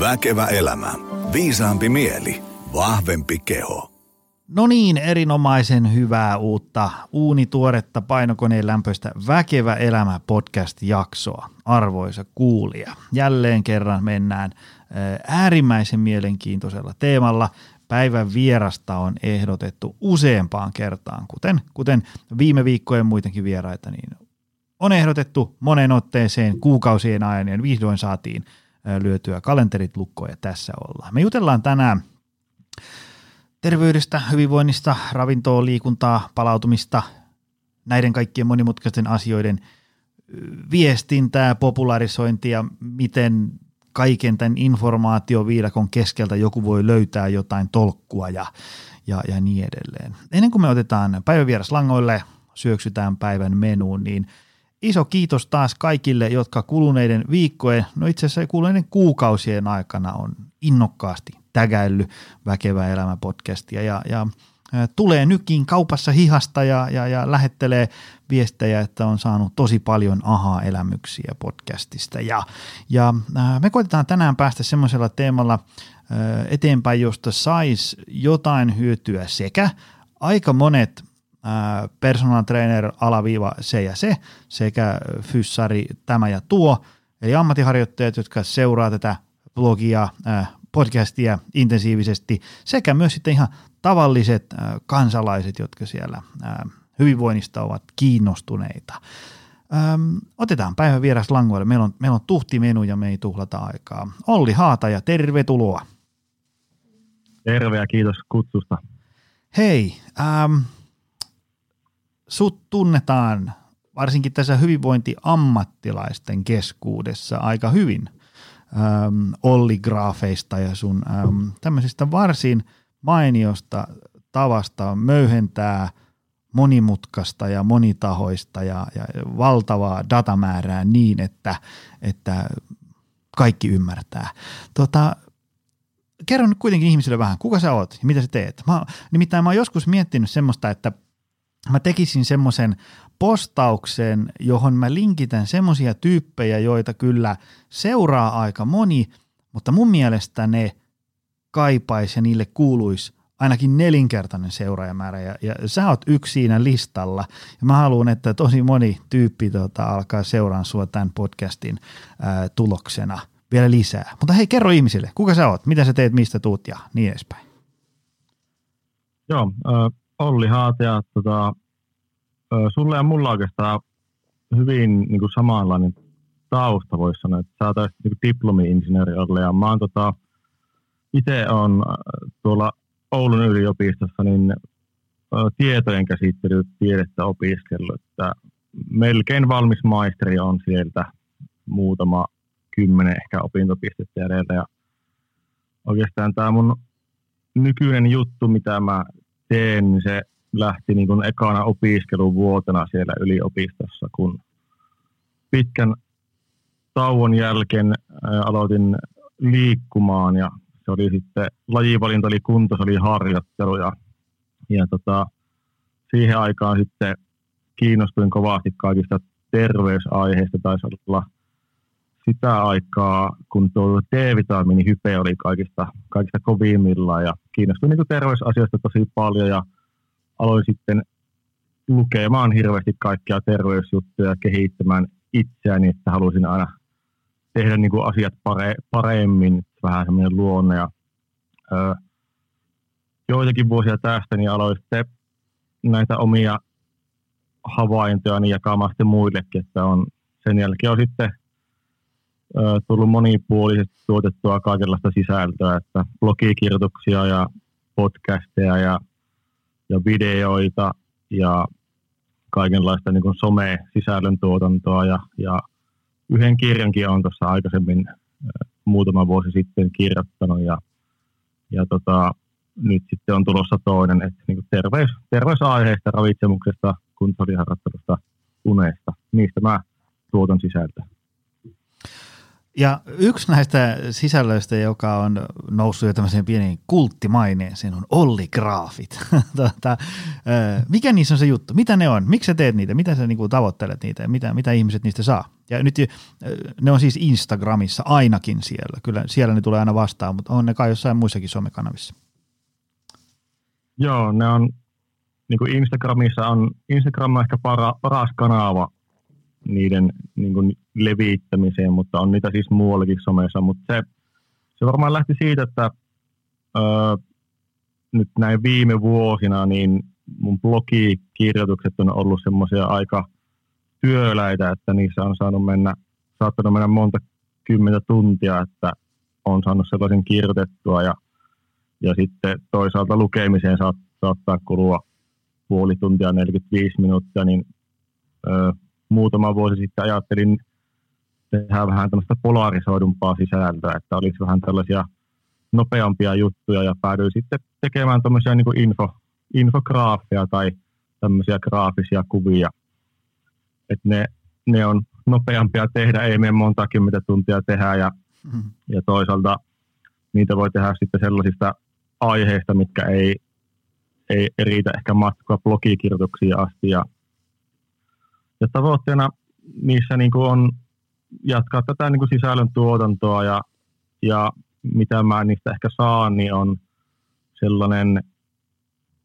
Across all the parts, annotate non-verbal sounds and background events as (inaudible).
Väkevä elämä. Viisaampi mieli. Vahvempi keho. No niin, erinomaisen hyvää uutta uunituoretta painokoneen lämpöistä Väkevä elämä podcast-jaksoa, arvoisa kuulija. Jälleen kerran mennään äärimmäisen mielenkiintoisella teemalla. Päivän vierasta on ehdotettu useampaan kertaan, kuten, kuten viime viikkojen muidenkin vieraita, niin on ehdotettu monen otteeseen kuukausien ajan ja vihdoin saatiin lyötyä kalenterit lukkoon ja tässä ollaan. Me jutellaan tänään terveydestä, hyvinvoinnista, ravintoa, liikuntaa, palautumista, näiden kaikkien monimutkaisten asioiden viestintää, popularisointia, miten kaiken tämän informaatioviidakon keskeltä joku voi löytää jotain tolkkua ja, ja, ja niin edelleen. Ennen kuin me otetaan päivävieras langoille, syöksytään päivän menuun, niin iso kiitos taas kaikille, jotka kuluneiden viikkojen, no itse asiassa kuluneiden kuukausien aikana on innokkaasti tägäillyt Väkevä elämä podcastia ja, ja tulee nykin kaupassa hihasta ja, ja, ja lähettelee viestejä, että on saanut tosi paljon aha-elämyksiä podcastista. Ja, ja me koitetaan tänään päästä semmoisella teemalla eteenpäin, josta saisi jotain hyötyä sekä aika monet personal trainer alaviiva se ja se sekä fyssari tämä ja tuo, eli ammattiharjoittajat, jotka seuraa tätä blogia, podcastia intensiivisesti sekä myös sitten ihan tavalliset kansalaiset, jotka siellä hyvinvoinnista ovat kiinnostuneita. otetaan päivän vieras langoille. Meillä on, meillä on tuhti menu ja me ei tuhlata aikaa. Olli Haata ja tervetuloa. Terve ja kiitos kutsusta. Hei, ähm, sut tunnetaan varsinkin tässä hyvinvointiammattilaisten keskuudessa aika hyvin ähm, Olli Graafeista ja sun ähm, tämmöisestä varsin mainiosta tavasta möyhentää monimutkaista ja monitahoista ja, ja valtavaa datamäärää niin, että, että kaikki ymmärtää. Tota, kerro nyt kuitenkin ihmisille vähän, kuka sä oot ja mitä sä teet. Mä, nimittäin mä oon joskus miettinyt semmoista, että – mä tekisin semmoisen postauksen, johon mä linkitän semmoisia tyyppejä, joita kyllä seuraa aika moni, mutta mun mielestä ne kaipaisi ja niille kuuluisi ainakin nelinkertainen seuraajamäärä ja, ja sä oot yksi siinä listalla ja mä haluan, että tosi moni tyyppi tota, alkaa seuraan sua tämän podcastin ää, tuloksena vielä lisää. Mutta hei, kerro ihmisille, kuka sä oot, mitä sä teet, mistä tuut ja niin edespäin. Joo, äh, Olli Haatia, tota, sulle ja mulla oikeastaan hyvin niin kuin samanlainen tausta, voisi sanoa, että sä oot niin diplomi-insinööri Olli, ja mä oon tota, itse on tuolla Oulun yliopistossa niin tietojen käsittely tiedettä opiskellut, että melkein valmis maisteri on sieltä muutama kymmenen ehkä opintopistettä edellä ja oikeastaan tämä mun nykyinen juttu, mitä mä teen, niin se lähti niin kuin ekana opiskeluvuotena siellä yliopistossa, kun pitkän tauon jälkeen aloitin liikkumaan ja se oli sitten, lajivalinta oli kunto, se oli harjoittelu ja, ja tota, siihen aikaan sitten kiinnostuin kovasti kaikista terveysaiheista, taisi olla sitä aikaa, kun tuo D-vitamiini hype oli kaikista, kaikista kovimmillaan ja kiinnostuin niin terveysasioista tosi paljon ja aloin sitten lukemaan hirveästi kaikkia terveysjuttuja kehittämään itseäni, että halusin aina tehdä niin kuin asiat pare, paremmin, vähän semmoinen luonne. Ja, ö, joitakin vuosia tästä niin aloin sitten näitä omia havaintoja niin jakamaan sitten muillekin, että on, sen jälkeen on sitten tullut monipuolisesti tuotettua kaikenlaista sisältöä, että blogikirjoituksia ja podcasteja ja ja videoita ja kaikenlaista niin some-sisällön tuotantoa ja, ja yhden kirjankin on tuossa aikaisemmin muutama vuosi sitten kirjoittanut ja, ja tota, nyt sitten on tulossa toinen, että niin terveys, terveysaiheista, ravitsemuksesta, kuntosaliharjoittelusta, unesta, niistä mä tuotan sisältöä. Ja yksi näistä sisällöistä, joka on noussut jo tämmöiseen pieniin kulttimaineeseen, on Olli Graafit. (laughs) tota, mikä niissä on se juttu? Mitä ne on? Miksi sä teet niitä? Mitä sä niinku tavoittelet niitä mitä, mitä ihmiset niistä saa? Ja nyt ne on siis Instagramissa ainakin siellä. Kyllä siellä ne tulee aina vastaan, mutta on ne kai jossain muissakin somekanavissa. Joo, ne on niin kuin Instagramissa on, Instagram on ehkä para, paras kanava niiden niin kuin levittämiseen, mutta on niitä siis muuallakin somessa, mutta se, se varmaan lähti siitä, että öö, nyt näin viime vuosina niin mun blogikirjoitukset on ollut semmoisia aika työläitä, että niissä on saanut mennä, saattanut mennä monta kymmentä tuntia, että on saanut sellaisen kirjoitettua ja, ja sitten toisaalta lukemiseen saat, saattaa kulua puoli tuntia 45 minuuttia, niin ö, muutama vuosi sitten ajattelin tehdä vähän tämmöistä polarisoidumpaa sisältöä, että olisi vähän tällaisia nopeampia juttuja ja päädyin sitten tekemään tämmöisiä niin info, infograafia tai tämmöisiä graafisia kuvia. Että ne, ne on nopeampia tehdä, ei mene monta kymmentä tuntia tehdä ja, mm. ja toisaalta niitä voi tehdä sitten sellaisista aiheista, mitkä ei, ei riitä ehkä matkaa blogikirjoituksiin asti ja ja tavoitteena niissä niin kuin on jatkaa tätä niin kuin sisällön tuotantoa ja, ja mitä mä niistä ehkä saan, niin on sellainen,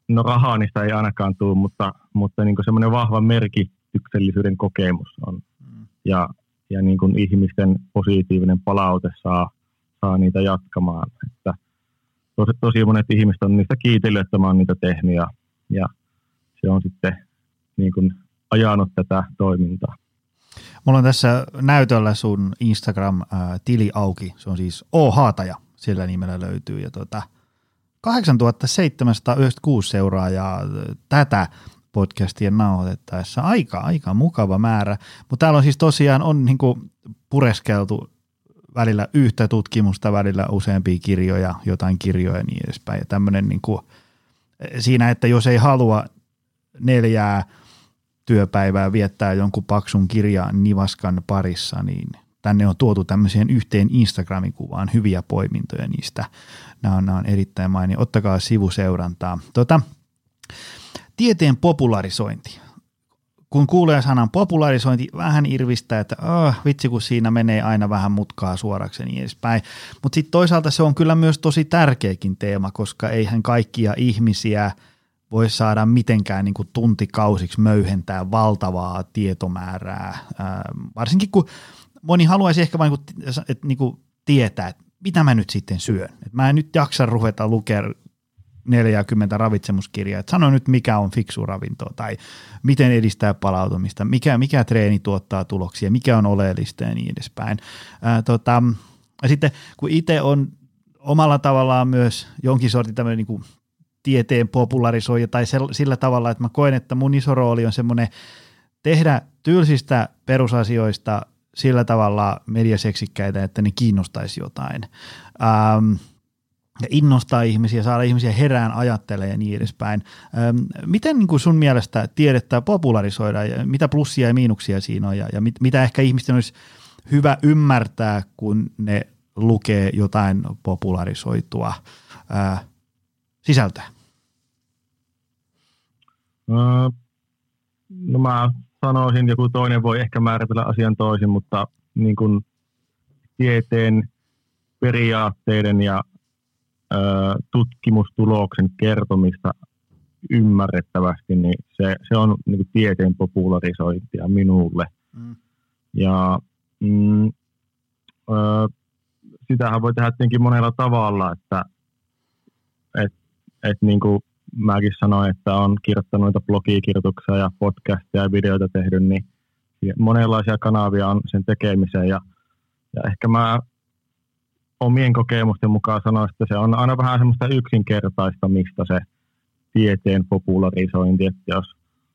no rahaa niistä ei ainakaan tule, mutta, mutta niin kuin semmoinen vahva merkityksellisyyden kokemus on. Mm. Ja, ja niin kuin ihmisten positiivinen palaute saa, saa niitä jatkamaan. Että tosi, tosi monet ihmiset on niistä kiitellyt, että mä oon niitä tehnyt ja, ja se on sitten niin kuin ajanut tätä toimintaa. Mulla on tässä näytöllä sun Instagram-tili auki. Se on siis O Haataja, sillä nimellä löytyy. Ja tuota, 8796 seuraajaa tätä podcastien nauhoitettaessa. Aika, aika mukava määrä. Mutta täällä on siis tosiaan on niinku pureskeltu välillä yhtä tutkimusta, välillä useampia kirjoja, jotain kirjoja ja niin edespäin. Ja tämmöinen niinku, siinä, että jos ei halua neljää – työpäivää viettää jonkun paksun kirjan nivaskan parissa, niin tänne on tuotu tämmöiseen yhteen Instagramin kuvaan hyviä poimintoja niistä. Nämä on, nämä on erittäin mainio. Ottakaa sivuseurantaa. Tota, tieteen popularisointi. Kun kuulee sanan popularisointi, vähän irvistää, että oh, vitsi kun siinä menee aina vähän mutkaa suoraksi ja niin edespäin. Mutta sitten toisaalta se on kyllä myös tosi tärkeäkin teema, koska eihän kaikkia ihmisiä – voi saada mitenkään niin kuin tuntikausiksi möyhentää valtavaa tietomäärää, ää, varsinkin kun moni haluaisi ehkä vain niin että niin kuin tietää, että mitä mä nyt sitten syön. Et mä en nyt jaksa ruveta lukea 40 ravitsemuskirjaa, että sano nyt mikä on fiksu ravinto tai miten edistää palautumista, mikä, mikä treeni tuottaa tuloksia, mikä on oleellista ja niin edespäin. Ää, tota, ja sitten kun itse on omalla tavallaan myös jonkin sortin tämmöinen niin kuin tieteen popularisoija tai sillä tavalla, että mä koen, että mun iso rooli on semmoinen tehdä tylsistä perusasioista sillä tavalla mediaseksikkäitä, että ne kiinnostaisi jotain. Ähm, ja innostaa ihmisiä, saada ihmisiä herään ajattelemaan ja niin edespäin. Ähm, miten niin sun mielestä tiedettä popularisoida ja mitä plussia ja miinuksia siinä on ja, ja mit, mitä ehkä ihmisten olisi hyvä ymmärtää, kun ne lukee jotain popularisoitua äh, sisältöä? No mä sanoisin, joku toinen voi ehkä määritellä asian toisin, mutta niin kuin tieteen periaatteiden ja ö, tutkimustuloksen kertomista ymmärrettävästi, niin se, se on niin kuin tieteen popularisointia minulle. Mm. Ja mm, ö, sitähän voi tehdä tietenkin monella tavalla, että et, et niin kuin mäkin sanoin, että on kirjoittanut noita blogikirjoituksia ja podcasteja ja videoita tehnyt, niin monenlaisia kanavia on sen tekemiseen ja, ja ehkä mä omien kokemusten mukaan sanoin, että se on aina vähän semmoista yksinkertaista, mistä se tieteen popularisointi, että jos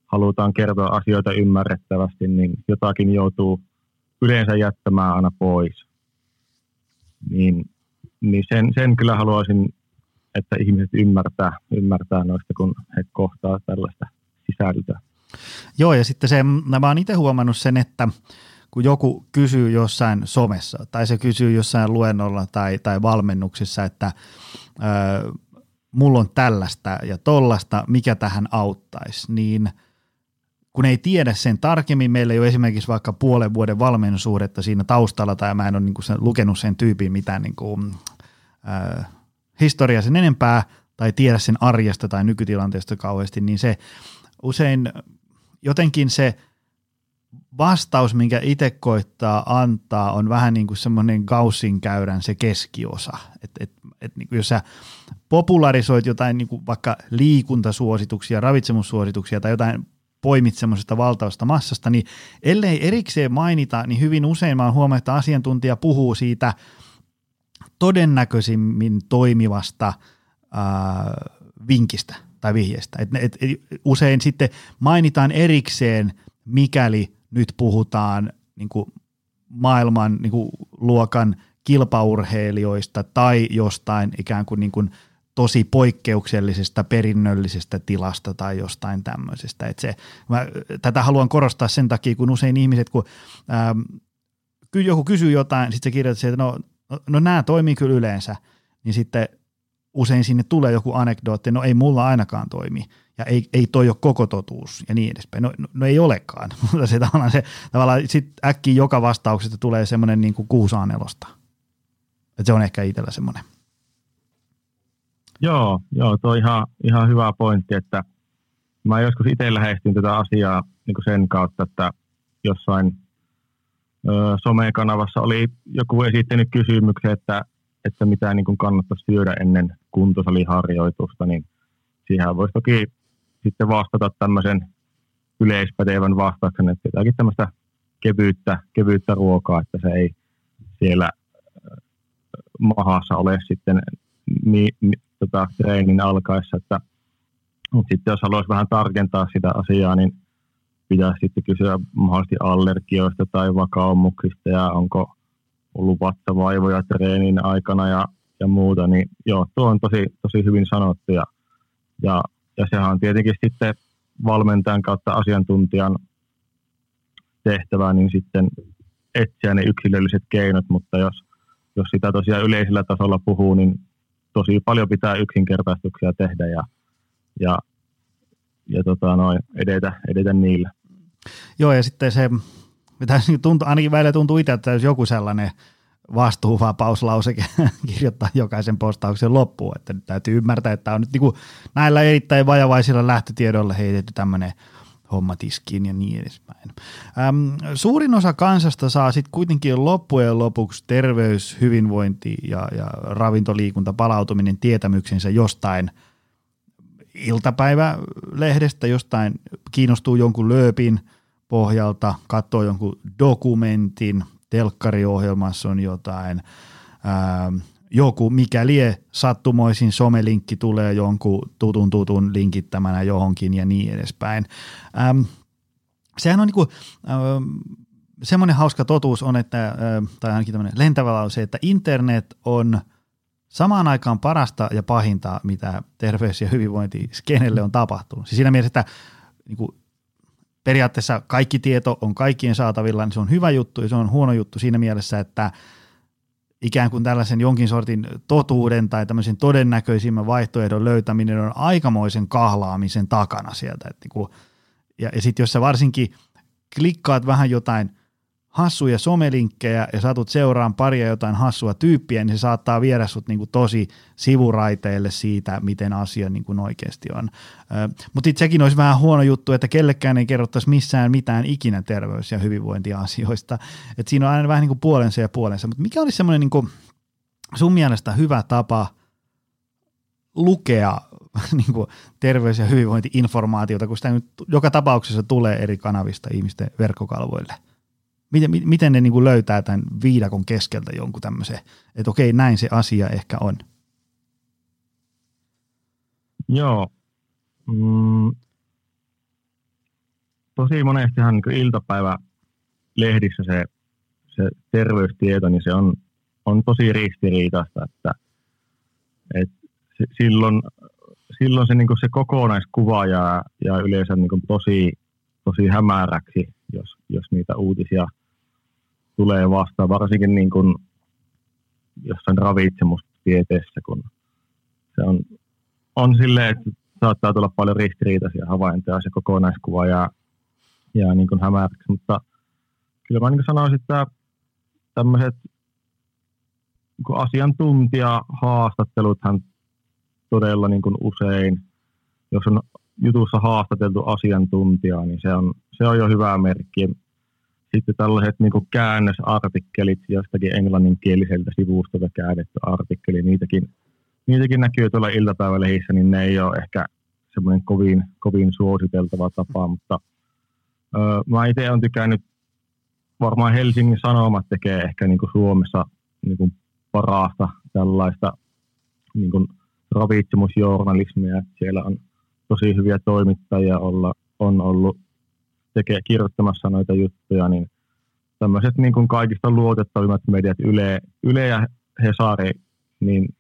halutaan kertoa asioita ymmärrettävästi, niin jotakin joutuu yleensä jättämään aina pois. Niin, niin sen, sen kyllä haluaisin että ihmiset ymmärtää, ymmärtää noista, kun he kohtaa tällaista sisältöä. Joo, ja sitten se, mä oon itse huomannut sen, että kun joku kysyy jossain somessa tai se kysyy jossain luennolla tai, tai valmennuksessa, että ö, mulla on tällaista ja tollasta, mikä tähän auttaisi, niin kun ei tiedä sen tarkemmin, meillä ei ole esimerkiksi vaikka puolen vuoden valmennussuhdetta siinä taustalla tai mä en ole niin kuin sen, lukenut sen tyypin mitään niin kuin, ö, historiaa sen enempää tai tiedä sen arjesta tai nykytilanteesta kauheasti, niin se usein jotenkin se vastaus, minkä itse koittaa antaa, on vähän niin kuin semmoinen Gaussin käyrän se keskiosa. Et, et, et niin kuin jos sä popularisoit jotain niin kuin vaikka liikuntasuosituksia, ravitsemussuosituksia tai jotain poimit semmoisesta valtavasta massasta, niin ellei erikseen mainita, niin hyvin usein mä oon huomannut, että asiantuntija puhuu siitä todennäköisimmin toimivasta ää, vinkistä tai vihjeestä. Et, et, et, usein sitten mainitaan erikseen, mikäli nyt puhutaan niin kuin maailman niin kuin luokan kilpaurheilijoista tai jostain ikään kuin, niin kuin tosi poikkeuksellisesta perinnöllisestä tilasta tai jostain tämmöisestä. Et se, mä, tätä haluan korostaa sen takia, kun usein ihmiset, kun ähm, joku kysyy jotain, sitten se kirjoittaa, että no, no nämä toimii kyllä yleensä, niin sitten usein sinne tulee joku anekdootti, no ei mulla ainakaan toimi ja ei, ei toi ole koko totuus ja niin edespäin. No, no, no ei olekaan, (laughs) mutta se tavallaan, se, tavallaan sit äkkiä joka vastauksesta tulee semmoinen niin kuin kuusaanelosta. Että se on ehkä itsellä semmoinen. Joo, joo, tuo on ihan, ihan hyvä pointti, että mä joskus itse lähestyn tätä asiaa niin kuin sen kautta, että jossain somekanavassa oli joku esittänyt kysymyksen, että, että mitä niin kuin kannattaisi syödä ennen kuntosaliharjoitusta, niin siihen voisi toki sitten vastata tämmöisen yleispätevän vastauksen, että jotakin tämmöistä kevyyttä, kevyyttä ruokaa, että se ei siellä mahassa ole sitten ni, ni, tota, treenin alkaessa. Että, mutta sitten jos haluaisi vähän tarkentaa sitä asiaa, niin pitäisi sitten kysyä mahdollisesti allergioista tai vakaumuksista ja onko ollut vatsavaivoja treenin aikana ja, ja muuta, niin joo, tuo on tosi, tosi hyvin sanottu ja, ja, ja sehän on tietenkin sitten valmentajan kautta asiantuntijan tehtävää, niin sitten etsiä ne yksilölliset keinot, mutta jos, jos sitä tosiaan yleisellä tasolla puhuu, niin tosi paljon pitää yksinkertaistuksia tehdä ja, ja, ja tota noin, edetä, edetä niillä. Joo, ja sitten se, mitä tuntuu, ainakin välillä tuntuu itse, että jos joku sellainen vastuuvapauslauseke (laughs) kirjoittaa jokaisen postauksen loppuun, että nyt täytyy ymmärtää, että on nyt niin kuin näillä erittäin vajavaisilla lähtötiedoilla heitetty tämmöinen homma tiskiin ja niin edespäin. Ähm, suurin osa kansasta saa sitten kuitenkin loppujen lopuksi terveys, hyvinvointi ja, ja ravintoliikunta palautuminen tietämyksensä jostain iltapäivälehdestä, jostain kiinnostuu jonkun lööpin pohjalta, katsoo jonkun dokumentin, telkkariohjelmassa on jotain, ähm, joku, mikä lie sattumoisin somelinkki tulee jonkun tutun tutun linkittämänä johonkin ja niin edespäin. Ähm, sehän on niinku, ähm, semmoinen hauska totuus on, että, äh, tai ainakin tämmöinen lentävä lause, että internet on samaan aikaan parasta ja pahinta, mitä terveys- ja hyvinvointiskenelle on tapahtunut. Siis siinä mielessä, että niinku, periaatteessa kaikki tieto on kaikkien saatavilla, niin se on hyvä juttu ja se on huono juttu siinä mielessä, että – ikään kuin tällaisen jonkin sortin totuuden tai tämmöisen todennäköisimmän vaihtoehdon löytäminen on aikamoisen kahlaamisen takana sieltä. Että niin kuin, ja, ja sitten jos sä varsinkin klikkaat vähän jotain hassuja somelinkkejä ja satut seuraan paria jotain hassua tyyppiä, niin se saattaa viedä sut niin kuin tosi sivuraiteille siitä, miten asia niin kuin oikeasti on. Mutta sekin olisi vähän huono juttu, että kellekään ei kerrottaisi missään mitään ikinä terveys- ja hyvinvointiasioista. Et siinä on aina vähän niin kuin puolensa ja puolensa. Mutta mikä olisi semmoinen niin sun mielestä hyvä tapa lukea (laughs) niin kuin terveys- ja hyvinvointiinformaatiota, kun sitä nyt joka tapauksessa tulee eri kanavista ihmisten verkkokalvoille – miten, miten ne niin kuin löytää tämän viidakon keskeltä jonkun tämmöisen, että okei, näin se asia ehkä on? Joo. Mm. Tosi monestihan niin iltapäivä lehdissä se, se terveystieto, niin se on, on tosi ristiriitaista, että, että se, silloin, silloin se, niin se kokonaiskuva jää, jää yleensä niin tosi, tosi hämäräksi, jos, jos niitä uutisia – tulee vastaan, varsinkin niin kuin jossain ravitsemustieteessä, kun se on, on silleen, että saattaa tulla paljon ristiriitaisia havaintoja, se kokonaiskuva jää, jää niin kuin hämäräksi, mutta kyllä mä niin sanoisin, että tämmöiset niin asiantuntijahaastatteluthan todella niin kuin usein, jos on jutussa haastateltu asiantuntijaa, niin se on, se on jo hyvä merkki. Sitten tällaiset niin käännösartikkelit jostakin englanninkieliseltä sivustolta käännetty artikkeli, niitäkin, niitäkin näkyy tuolla iltapäivälehissä, niin ne ei ole ehkä semmoinen kovin, kovin suositeltava tapa, mutta ö, mä itse olen tykännyt, varmaan Helsingin Sanomat tekee ehkä niin kuin Suomessa niin kuin parasta tällaista niin kuin ravitsemusjournalismia. Siellä on tosi hyviä toimittajia olla, on ollut tekee, kirjoittamassa noita juttuja, niin tämmöiset niin kuin kaikista luotettavimmat mediat, Yle, Yle ja Hesari, niin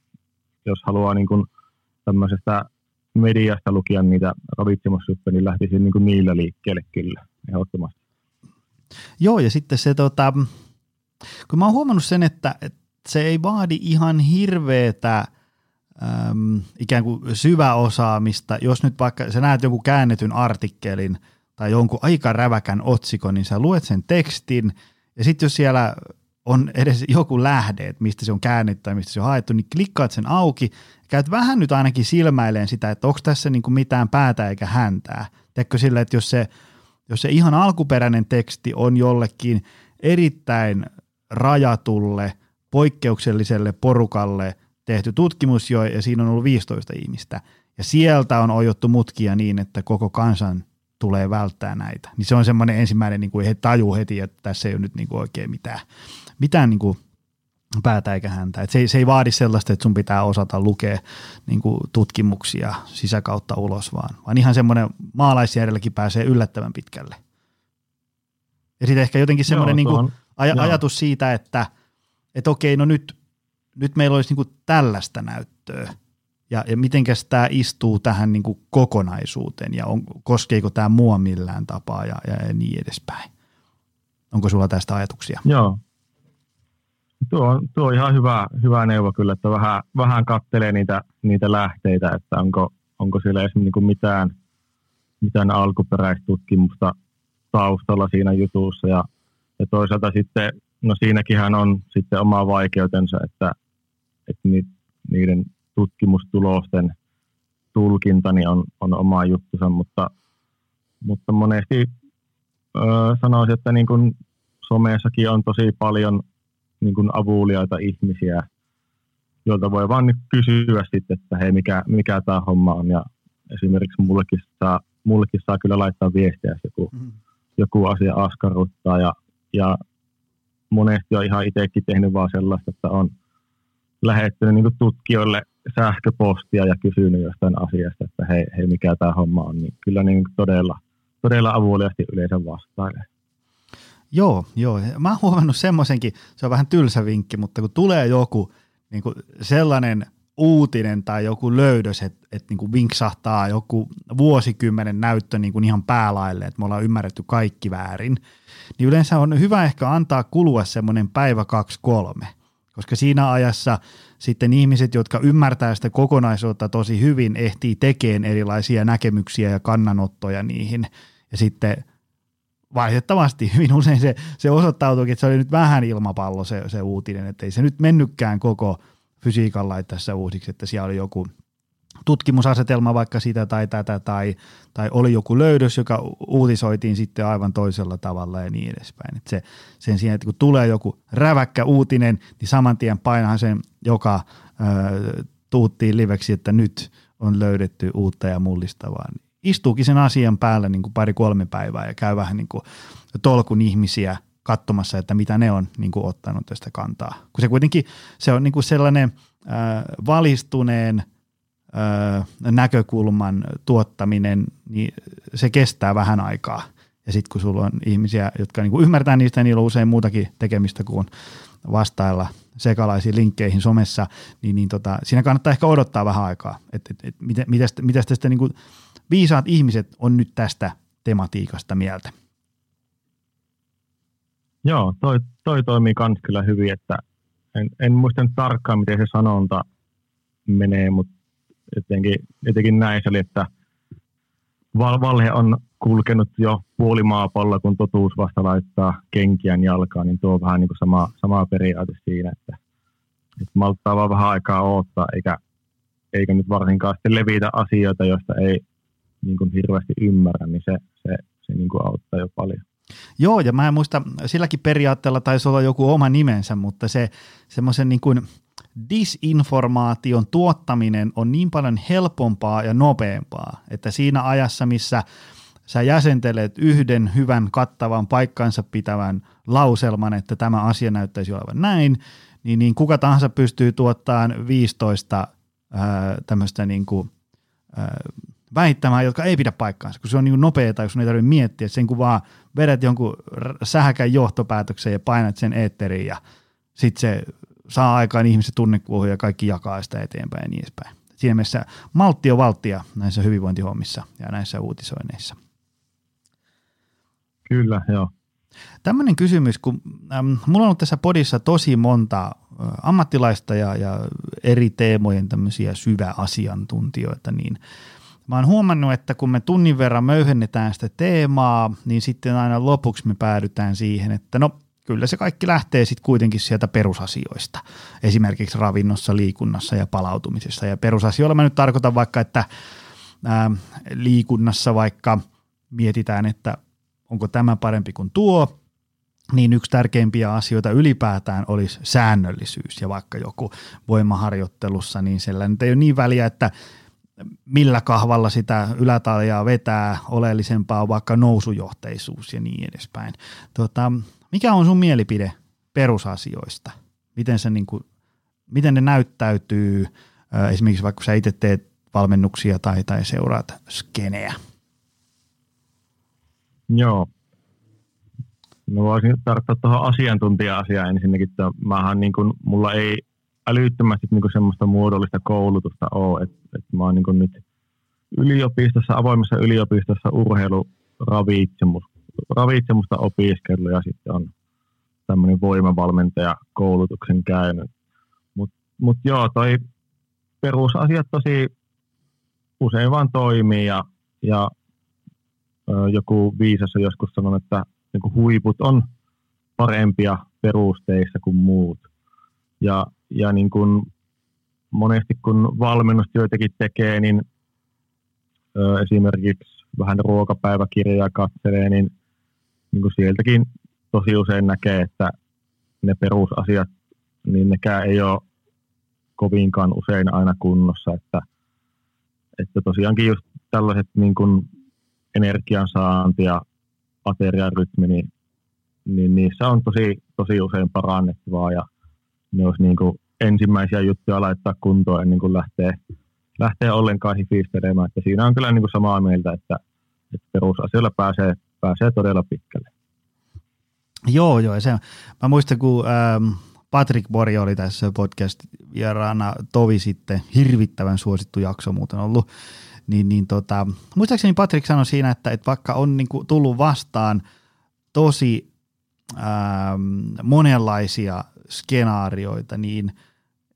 jos haluaa niin kuin tämmöisestä mediasta lukia niitä ravitsemusjuttuja, niin lähtisin niin kuin niillä liikkeelle kyllä, ehdottomasti. Joo, ja sitten se, tota, kun mä oon huomannut sen, että, että se ei vaadi ihan hirveetä ikään kuin syväosaamista. Jos nyt vaikka sä näet jonkun käännetyn artikkelin tai jonkun aika räväkän otsikon, niin sä luet sen tekstin ja sitten jos siellä on edes joku lähde, että mistä se on käännetty tai mistä se on haettu, niin klikkaat sen auki käyt vähän nyt ainakin silmäileen sitä, että onko tässä niin kuin mitään päätä eikä häntää. Tiedätkö sille, että jos se, jos se ihan alkuperäinen teksti on jollekin erittäin rajatulle, poikkeukselliselle porukalle tehty tutkimus jo, ja siinä on ollut 15 ihmistä, ja sieltä on ojottu mutkia niin, että koko kansan tulee välttää näitä. Niin se on semmoinen ensimmäinen, niin kuin he tajuu heti, että tässä ei ole nyt niin kuin oikein mitään, mitään niin kuin päätä eikä häntä. Et se, ei, se ei vaadi sellaista, että sun pitää osata lukea niin kuin tutkimuksia sisäkautta ulos, vaan, vaan ihan semmoinen maalaisjärjelläkin pääsee yllättävän pitkälle. Ja sitten ehkä jotenkin semmoinen niin kuin aj- ajatus siitä, että – että okei, no nyt, nyt meillä olisi niin tällaista näyttöä, ja, ja mitenkäs tämä istuu tähän niin kuin kokonaisuuteen, ja on, koskeeko tämä mua millään tapaa, ja, ja, ja niin edespäin. Onko sulla tästä ajatuksia? Joo. Tuo on, tuo on ihan hyvä, hyvä neuvo kyllä, että vähän, vähän kattelee niitä, niitä lähteitä, että onko, onko siellä esimerkiksi niin mitään, mitään alkuperäistutkimusta taustalla siinä jutussa, ja, ja toisaalta sitten no siinäkinhän on sitten oma vaikeutensa, että, että niiden tutkimustulosten tulkintani on, on oma juttusa, mutta, mutta monesti ö, sanoisin, että niin kuin somessakin on tosi paljon niin kuin avuliaita ihmisiä, joilta voi vaan kysyä sitten, että hei, mikä, mikä tämä homma on. Ja esimerkiksi mullekin saa, mullekin saa kyllä laittaa viestiä, jos joku, mm. joku asia askarruttaa. Ja, ja monesti on ihan itsekin tehnyt vaan sellaista, että on lähettänyt niin tutkijoille sähköpostia ja kysynyt jostain asiasta, että hei, hei mikä tämä homma on, niin kyllä niin todella, todella avuliasti yleensä vastailee. Joo, joo. Mä oon huomannut semmoisenkin, se on vähän tylsä vinkki, mutta kun tulee joku niin kuin sellainen uutinen tai joku löydös, että, että niin vinksahtaa joku vuosikymmenen näyttö niin kuin ihan päälaille, että me ollaan ymmärretty kaikki väärin, niin yleensä on hyvä ehkä antaa kulua semmoinen päivä kaksi kolme, koska siinä ajassa sitten ihmiset, jotka ymmärtää sitä kokonaisuutta tosi hyvin, ehtii tekemään erilaisia näkemyksiä ja kannanottoja niihin, ja sitten valitettavasti (laughs) hyvin usein se, se osoittautuukin, että se oli nyt vähän ilmapallo se, se uutinen, että ei se nyt mennytkään koko fysiikan laittaessa uusiksi, että siellä oli joku – tutkimusasetelma vaikka sitä tai tätä, tai, tai oli joku löydös, joka uutisoitiin sitten aivan toisella tavalla ja niin edespäin. Et se, sen sijaan, että kun tulee joku räväkkä uutinen, niin saman tien painahan sen, joka äh, tuuttiin liveksi, että nyt on löydetty uutta ja mullistavaa. Istuukin sen asian päällä niin pari-kolme päivää ja käy vähän niin kuin tolkun ihmisiä katsomassa, että mitä ne on niin kuin ottanut tästä kantaa. Kun se kuitenkin se on niin kuin sellainen äh, valistuneen – näkökulman tuottaminen, niin se kestää vähän aikaa. Ja sitten kun sulla on ihmisiä, jotka niinku ymmärtää niistä, niin on usein muutakin tekemistä kuin vastailla sekalaisiin linkkeihin somessa, niin, niin tota, siinä kannattaa ehkä odottaa vähän aikaa, että et, et, mitä, mitä, mitä tästä niinku viisaat ihmiset on nyt tästä tematiikasta mieltä. Joo, toi, toi toimii kans kyllä hyvin, että en, en muista nyt tarkkaan, miten se sanonta menee, mutta jotenkin, jotenkin näin se oli, että val, valhe on kulkenut jo puoli maapalloa, kun totuus vasta laittaa kenkiän jalkaan, niin tuo on vähän niin kuin sama, sama periaate siinä, että, että malttaa vaan vähän aikaa odottaa, eikä, eikä nyt varsinkaan sitten levitä asioita, joista ei niin kuin hirveästi ymmärrä, niin se, se, se niin kuin auttaa jo paljon. Joo, ja mä en muista, silläkin periaatteella taisi olla joku oma nimensä, mutta se semmoisen niin kuin disinformaation tuottaminen on niin paljon helpompaa ja nopeampaa, että siinä ajassa, missä sä jäsentelet yhden hyvän, kattavan, paikkansa pitävän lauselman, että tämä asia näyttäisi olevan näin, niin, niin kuka tahansa pystyy tuottamaan 15 ää, tämmöistä niin kuin, ää, väittämään, jotka ei pidä paikkaansa, kun se on niin nopeaa, kun sun ei tarvitse miettiä, sen kun vaan vedät jonkun sähäkän johtopäätöksen ja painat sen eetteriin ja sitten se saa aikaan ihmisen tunnekuohua ja kaikki jakaa sitä eteenpäin ja niin edespäin. Siinä mielessä maltti on valttia näissä hyvinvointihommissa ja näissä uutisoinneissa. Kyllä, joo. Tämmöinen kysymys, kun äm, mulla on ollut tässä podissa tosi monta ä, ammattilaista ja, ja eri teemojen tämmöisiä syväasiantuntijoita, niin Mä oon huomannut, että kun me tunnin verran möyhennetään sitä teemaa, niin sitten aina lopuksi me päädytään siihen, että no kyllä se kaikki lähtee sitten kuitenkin sieltä perusasioista. Esimerkiksi ravinnossa, liikunnassa ja palautumisessa. Ja perusasioilla mä nyt tarkoitan vaikka, että ää, liikunnassa vaikka mietitään, että onko tämä parempi kuin tuo, niin yksi tärkeimpiä asioita ylipäätään olisi säännöllisyys. Ja vaikka joku voimaharjoittelussa, niin sellainen ei ole niin väliä, että millä kahvalla sitä ylätaljaa vetää, oleellisempaa on vaikka nousujohteisuus ja niin edespäin. Tota, mikä on sun mielipide perusasioista? Miten, se niin kuin, miten ne näyttäytyy, esimerkiksi vaikka sä itse teet valmennuksia tai, tai seuraat skeneä? Joo. No voisin tarttua tuohon asiantuntija-asiaan ensinnäkin, että mähän niin kuin, mulla ei älyttömästi niin kuin semmoista muodollista koulutusta ole. että et mä oon niin kuin nyt yliopistossa, avoimessa yliopistossa urheiluravitsemus, ravitsemusta opiskellut ja sitten on tämmöinen voimavalmentaja koulutuksen käynyt. Mutta mut joo, toi perusasiat tosi usein vaan toimii ja, ja ö, joku viisas on joskus sanonut, että niin huiput on parempia perusteissa kuin muut. Ja ja niin kuin monesti kun valmennustyötäkin tekee, niin ö, esimerkiksi vähän ruokapäiväkirjaa katselee, niin, niin kuin sieltäkin tosi usein näkee, että ne perusasiat, niin nekään ei ole kovinkaan usein aina kunnossa, että, että tosiaankin just tällaiset niin kuin energiansaanti ja ateriarytmi, niin, niin niissä on tosi, tosi usein parannettavaa ja ne olisi niin kuin ensimmäisiä juttuja laittaa kuntoon ennen kuin lähtee, lähtee ollenkaan hifistelemään. Että siinä on kyllä niin kuin samaa mieltä, että, että perusasioilla pääsee, pääsee todella pitkälle. Joo, joo. Se, mä muistan, kun ähm, Patrick Bori oli tässä podcast-vieraana tovi sitten, hirvittävän suosittu jakso muuten ollut, niin, niin tota, muistaakseni Patrick sanoi siinä, että, että vaikka on niin kuin tullut vastaan tosi ähm, monenlaisia skenaarioita, niin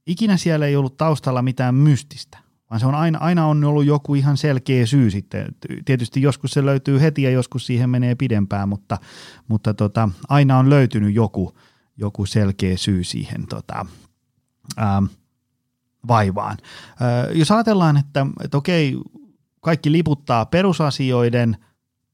ikinä siellä ei ollut taustalla mitään mystistä, vaan se on aina, aina on ollut joku ihan selkeä syy sitten. Tietysti joskus se löytyy heti ja joskus siihen menee pidempään, mutta, mutta tota, aina on löytynyt joku, joku selkeä syy siihen tota, ähm, vaivaan. Äh, jos ajatellaan, että, että okei, kaikki liputtaa perusasioiden –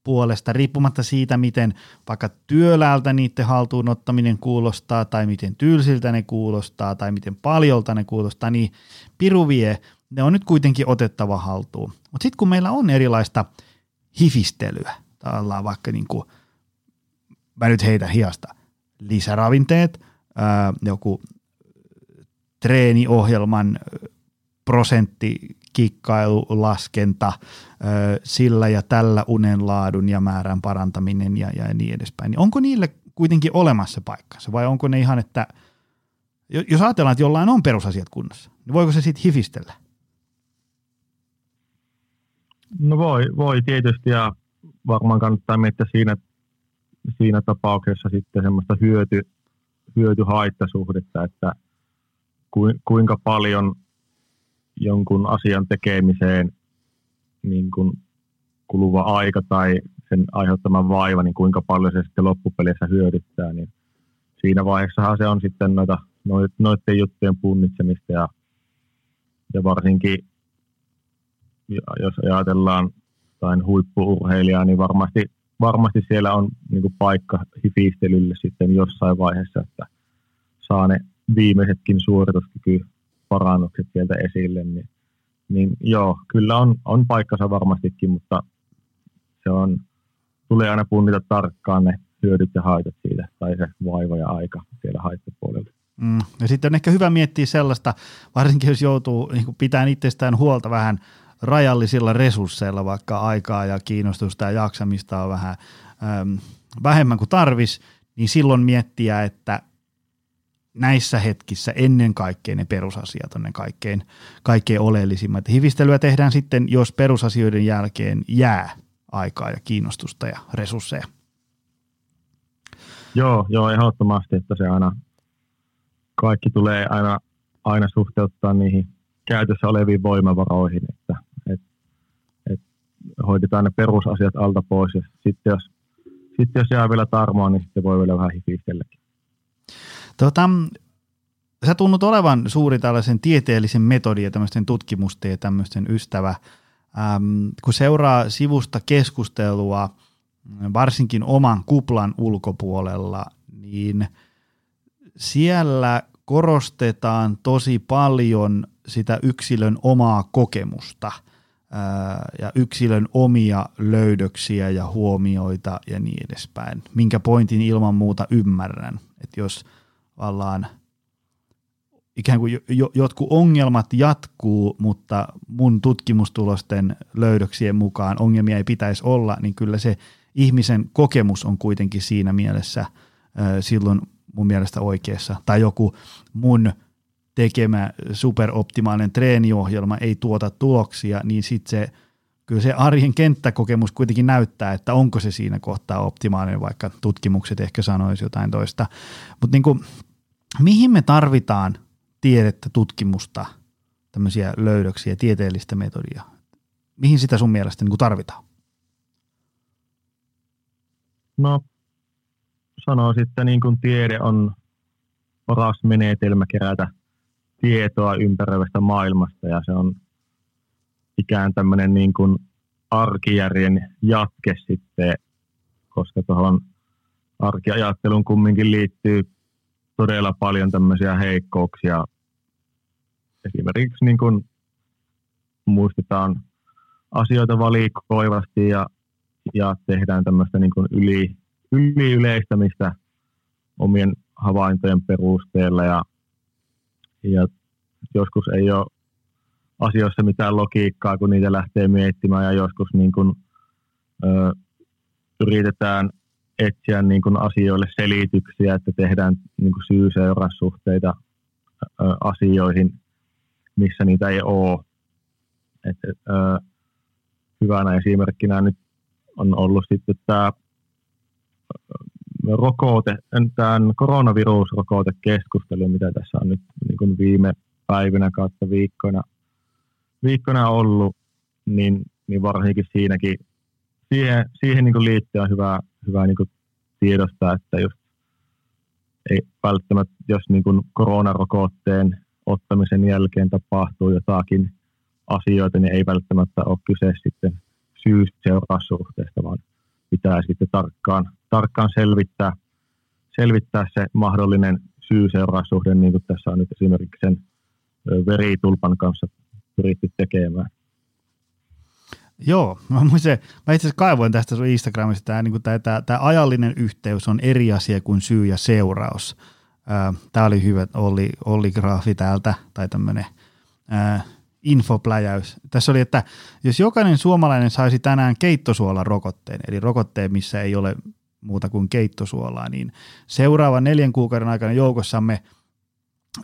puolesta, riippumatta siitä, miten vaikka työläältä niiden haltuun ottaminen kuulostaa, tai miten tylsiltä ne kuulostaa, tai miten paljolta ne kuulostaa, niin piru vie, ne on nyt kuitenkin otettava haltuun. Mutta sitten kun meillä on erilaista hifistelyä, ollaan vaikka niin kuin, mä nyt heitä hiasta, lisäravinteet, ää, joku treeniohjelman prosentti kikkailu-laskenta, sillä ja tällä unenlaadun ja määrän parantaminen ja, ja niin edespäin. Niin onko niille kuitenkin olemassa paikkansa vai onko ne ihan, että jos ajatellaan, että jollain on perusasiat kunnossa, niin voiko se sitten hifistellä? No voi, voi tietysti ja varmaan kannattaa miettiä siinä, siinä tapauksessa sitten semmoista hyöty, hyöty-haittasuhdetta, että kuinka paljon jonkun asian tekemiseen niin kuin kuluva aika tai sen aiheuttama vaiva, niin kuinka paljon se sitten loppupelissä hyödyttää, niin siinä vaiheessahan se on sitten noita, noiden juttujen punnitsemista ja, ja varsinkin jos ajatellaan jotain huippuurheilijaa, niin varmasti, varmasti siellä on niin kuin paikka hifistelylle sitten jossain vaiheessa, että saa ne viimeisetkin suorituskykyparannukset sieltä esille, niin, niin joo, kyllä on, on paikkansa varmastikin, mutta se on, tulee aina punnita tarkkaan ne hyödyt ja haitat siitä, tai se vaiva ja aika siellä haittapuolella. Mm. Ja sitten on ehkä hyvä miettiä sellaista, varsinkin jos joutuu niin pitämään itsestään huolta vähän rajallisilla resursseilla, vaikka aikaa ja kiinnostusta ja jaksamista on vähän äm, vähemmän kuin tarvis, niin silloin miettiä, että näissä hetkissä ennen kaikkea ne perusasiat on ne kaikkein, kaikkein oleellisimmat. Hivistelyä tehdään sitten, jos perusasioiden jälkeen jää aikaa ja kiinnostusta ja resursseja. Joo, joo, ehdottomasti, että se aina, kaikki tulee aina, aina suhteuttaa niihin käytössä oleviin voimavaroihin, että et, et hoidetaan ne perusasiat alta pois ja sitten jos, sitten jos jää vielä tarmoa, niin sitten voi vielä vähän hifistelläkin. Tota, sä tunnut olevan suuri tällaisen tieteellisen metodin ja tämmöisten tutkimusten ja tämmöisten ystävä. Ähm, kun seuraa sivusta keskustelua, varsinkin oman kuplan ulkopuolella, niin siellä korostetaan tosi paljon sitä yksilön omaa kokemusta ja yksilön omia löydöksiä ja huomioita ja niin edespäin. Minkä pointin ilman muuta ymmärrän, että jos vallaan ikään kuin jo, jotkut ongelmat jatkuu, mutta mun tutkimustulosten löydöksien mukaan ongelmia ei pitäisi olla, niin kyllä se ihmisen kokemus on kuitenkin siinä mielessä silloin mun mielestä oikeassa. Tai joku mun tekemä superoptimaalinen treeniohjelma ei tuota tuloksia, niin sitten se kyllä se arjen kenttäkokemus kuitenkin näyttää, että onko se siinä kohtaa optimaalinen, vaikka tutkimukset ehkä sanoisi jotain toista. Mutta niin mihin me tarvitaan tiedettä, tutkimusta, tämmöisiä löydöksiä, tieteellistä metodia? Mihin sitä sun mielestä niin tarvitaan? No, sanoisin, että niin kuin tiede on paras menetelmä kerätä tietoa ympäröivästä maailmasta ja se on ikään tämmöinen niin kuin arkijärjen jatke sitten, koska tuohon arkiajatteluun kumminkin liittyy todella paljon tämmöisiä heikkouksia. Esimerkiksi niin kuin muistetaan asioita valikoivasti ja, ja tehdään tämmöistä niin kuin yli, yli yleistämistä omien havaintojen perusteella ja ja joskus ei ole asioissa mitään logiikkaa, kun niitä lähtee miettimään ja joskus niin kuin, ö, yritetään etsiä niin kuin asioille selityksiä, että tehdään niin kuin syy-seurassuhteita asioihin, missä niitä ei ole. Et, ö, hyvänä esimerkkinä nyt on ollut sitten tämä rokote, tämän koronavirusrokotekeskustelu, mitä tässä on nyt kuin viime päivinä kautta viikkoina, viikkoina ollut, niin, niin varsinkin siinäkin, siihen, siihen niin liittyen on hyvä, hyvä niin kuin tiedostaa, että just ei välttämättä, jos niin kuin koronarokotteen ottamisen jälkeen tapahtuu jotakin asioita, niin ei välttämättä ole kyse sitten syys-seuraussuhteesta, vaan pitää sitten tarkkaan, tarkkaan selvittää, selvittää se mahdollinen syy-seuraussuhde, niin kuin tässä on nyt esimerkiksi sen veritulpan kanssa pyritty tekemään. Joo, mä, muistin, mä itse asiassa kaivoin tästä sun Instagramista, tämä, niin tämä, tämä, tämä ajallinen yhteys on eri asia kuin syy ja seuraus. Tämä oli hyvä Olli, Olli Graafi täältä, tai tämmöinen infopläjäys. Tässä oli, että jos jokainen suomalainen saisi tänään keittosuolan rokotteen, eli rokotteen, missä ei ole muuta kuin keittosuolaa, niin seuraavan neljän kuukauden aikana joukossamme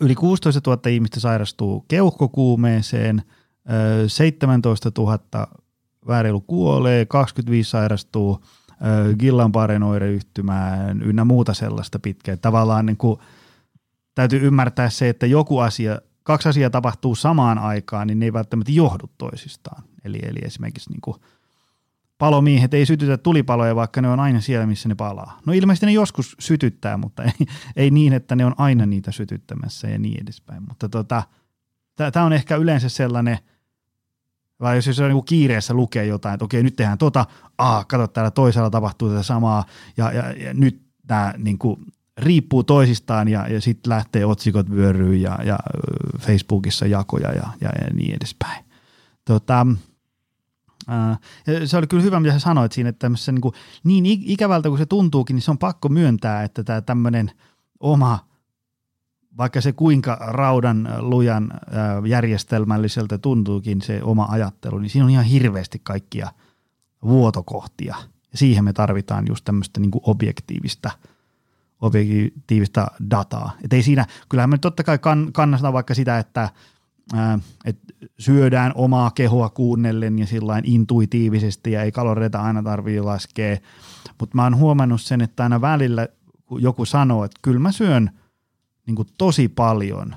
yli 16 000 ihmistä sairastuu keuhkokuumeeseen, 17 000 väärilu kuolee, 25 sairastuu Gillanparen oireyhtymään ynnä muuta sellaista pitkään. Tavallaan niin kuin, täytyy ymmärtää se, että joku asia, kaksi asiaa tapahtuu samaan aikaan, niin ne ei välttämättä johdu toisistaan. Eli, eli esimerkiksi niin kuin palomiehet ei sytytä tulipaloja, vaikka ne on aina siellä, missä ne palaa. No ilmeisesti ne joskus sytyttää, mutta ei, ei niin, että ne on aina niitä sytyttämässä ja niin edespäin. Mutta tota, tämä on ehkä yleensä sellainen, vai jos on niin kiireessä lukee jotain, että okei, nyt tehdään tota, ah, kato, täällä toisella tapahtuu tätä samaa, ja, ja, ja nyt tämä niin kuin, riippuu toisistaan, ja, ja sitten lähtee otsikot vyöryyn, ja, ja Facebookissa jakoja, ja, ja, ja niin edespäin. Tota, ja se oli kyllä hyvä, mitä sä sanoit siinä, että niin, kuin, niin ikävältä kuin se tuntuukin, niin se on pakko myöntää, että tämä tämmöinen oma, vaikka se kuinka raudan lujan järjestelmälliseltä tuntuukin se oma ajattelu, niin siinä on ihan hirveästi kaikkia vuotokohtia. Ja siihen me tarvitaan just tämmöistä niin objektiivista, objektiivista dataa. Et ei siinä, kyllähän me totta kai kann, kannastaa vaikka sitä, että – että syödään omaa kehoa kuunnellen ja sillä intuitiivisesti ja ei kaloreita aina tarvitse laskea. Mutta mä oon huomannut sen, että aina välillä kun joku sanoo, että kyllä mä syön niin tosi paljon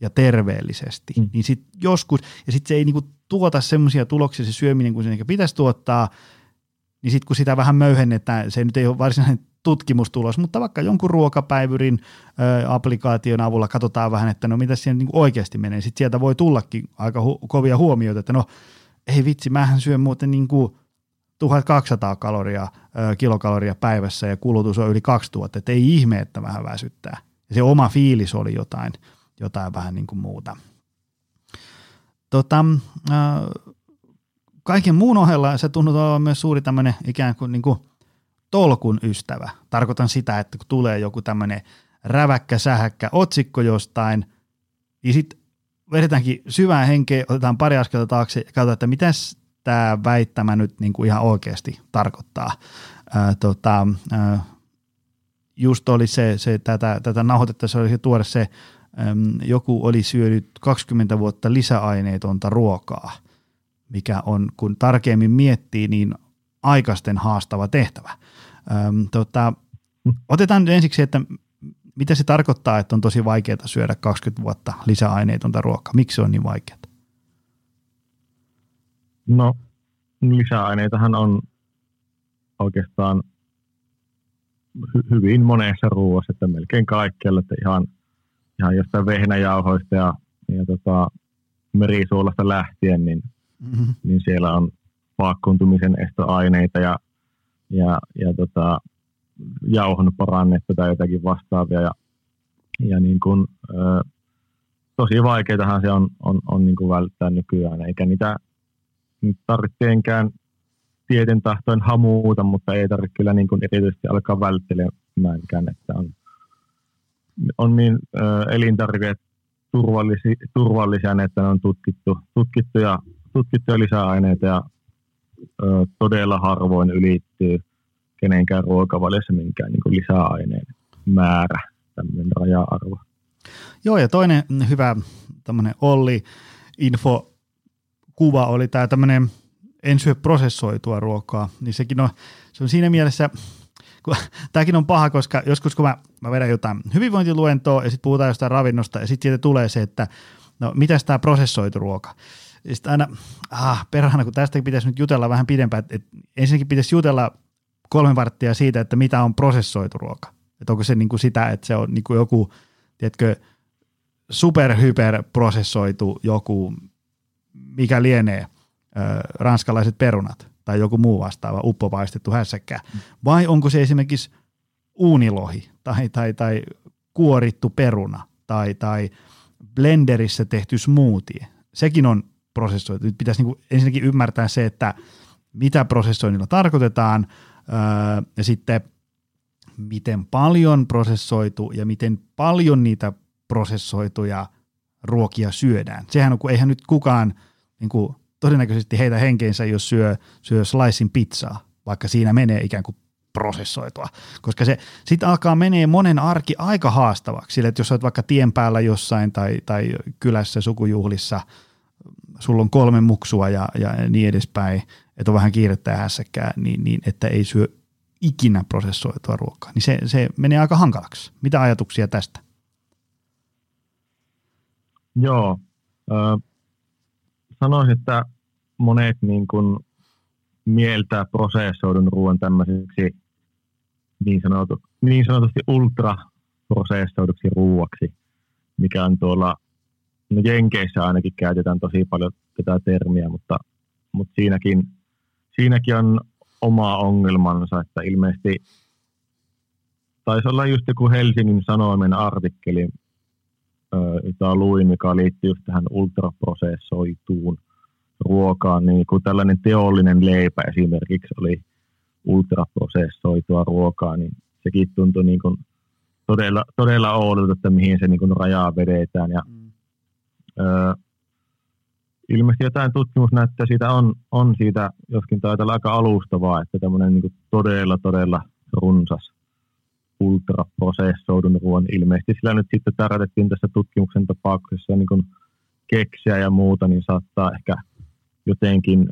ja terveellisesti, mm. niin sit joskus, ja sitten se ei niin tuota semmoisia tuloksia se syöminen kuin se pitäisi tuottaa, niin sitten kun sitä vähän möyhennetään, se nyt ei ole varsinainen tutkimustulos, mutta vaikka jonkun ruokapäivyrin applikaation avulla katsotaan vähän, että no mitä siellä niin oikeasti menee. Sitten sieltä voi tullakin aika hu- kovia huomioita, että no ei vitsi, mähän syön muuten niin kuin 1200 kaloria, kilokaloria päivässä ja kulutus on yli 2000, että ei ihme, että vähän väsyttää. Ja se oma fiilis oli jotain, jotain vähän niin kuin muuta. Tota, kaiken muun ohella se tunnut olevan myös suuri tämmöinen ikään kuin, niin kuin tolkun ystävä. Tarkoitan sitä, että kun tulee joku tämmöinen räväkkä, sähäkkä otsikko jostain, niin sitten vedetäänkin syvää henkeä, otetaan pari askelta taakse ja katsotaan, että mitä tämä väittämä nyt niin kuin ihan oikeasti tarkoittaa. Ää, tota, ää, just oli se, se tätä, tätä nauhoitetta, se oli se tuore se, äm, joku oli syönyt 20 vuotta lisäaineetonta ruokaa, mikä on, kun tarkemmin miettii, niin aikaisten haastava tehtävä. Öm, tota, otetaan nyt ensiksi, että mitä se tarkoittaa, että on tosi vaikeaa syödä 20 vuotta lisäaineetonta ruokaa? Miksi se on niin vaikeaa? No, lisäaineitahan on oikeastaan hy- hyvin monessa ruoassa, että melkein kaikkialla, että ihan, ihan jostain vehnäjauhoista ja, ja tota, merisuolasta lähtien, niin, mm-hmm. niin siellä on vaakkuuntumisen estoaineita ja, ja, ja tota, jauhon parannetta tai jotakin vastaavia. Ja, ja niin kuin, ö, tosi vaikeitahan se on, on, on niin kuin välttää nykyään, eikä niitä nyt tarvitse tieten tahtoin hamuuta, mutta ei tarvitse kyllä niin kuin erityisesti alkaa välttelemäänkään, että on, on niin ö, elintarvikkeet turvallisia, turvallisia, että ne on tutkittu, tutkittuja, tutkittuja lisäaineita ja todella harvoin ylittyy kenenkään ruokavaliossa minkään niin lisäaineen määrä, tämmöinen raja-arvo. Joo, ja toinen hyvä tämmöinen Olli info kuva oli tämä tämmöinen en syö prosessoitua ruokaa, niin sekin on, se on siinä mielessä, kun, tämäkin on paha, koska joskus kun mä, mä vedän jotain hyvinvointiluentoa ja sitten puhutaan jostain ravinnosta ja sitten siitä tulee se, että no mitäs tämä prosessoitu ruoka, ja sitten aina, ah, perhana, kun tästä pitäisi nyt jutella vähän pidempään, että et ensinnäkin pitäisi jutella kolme varttia siitä, että mitä on prosessoitu ruoka. Että onko se niin kuin sitä, että se on niin kuin joku, tiedätkö, superhyperprosessoitu joku, mikä lienee, ö, ranskalaiset perunat tai joku muu vastaava uppopaistettu hässäkkä. Vai onko se esimerkiksi uunilohi tai, tai, tai kuorittu peruna tai, tai blenderissä tehty smoothie. Sekin on prosessoitu. Nyt pitäisi niin kuin ensinnäkin ymmärtää se, että mitä prosessoinnilla tarkoitetaan öö, ja sitten miten paljon prosessoitu ja miten paljon niitä prosessoituja ruokia syödään. Sehän on, kun eihän nyt kukaan niin kuin, todennäköisesti heitä henkeensä, jos syö, syö slicein pizzaa, vaikka siinä menee ikään kuin prosessoitua, koska se sitten alkaa menee monen arki aika haastavaksi, sille, että jos olet vaikka tien päällä jossain tai, tai kylässä sukujuhlissa – sulla on kolme muksua ja, ja niin edespäin, että on vähän kiirettä ja hässäkkää, niin, niin että ei syö ikinä prosessoitua ruokaa. Niin se, se menee aika hankalaksi. Mitä ajatuksia tästä? Joo. Äh, sanoisin, että monet niin kuin mieltää prosessoidun ruoan tämmöiseksi niin, sanotu, niin sanotusti ultraprosessoiduksi ruuaksi, mikä on tuolla, no Jenkeissä ainakin käytetään tosi paljon tätä termiä, mutta, mutta siinäkin, siinäkin on oma ongelmansa, että ilmeisesti taisi olla just joku Helsingin Sanoimen artikkeli, jota luin, mikä liittyy just tähän ultraprosessoituun ruokaan, niin kuin tällainen teollinen leipä esimerkiksi oli ultraprosessoitua ruokaa, niin sekin tuntui niin kuin todella, todella oudolta, että mihin se niin kuin rajaa vedetään. Ja, mm. Ilmeisesti jotain tutkimusnäyttöä siitä on, on siitä, joskin taitaa aika alustavaa, että tämmöinen niin todella, todella runsas ultraprosessoidun ruoan ilmeisesti. Sillä nyt sitten tarkoitettiin tässä tutkimuksen tapauksessa niin kuin keksiä ja muuta, niin saattaa ehkä jotenkin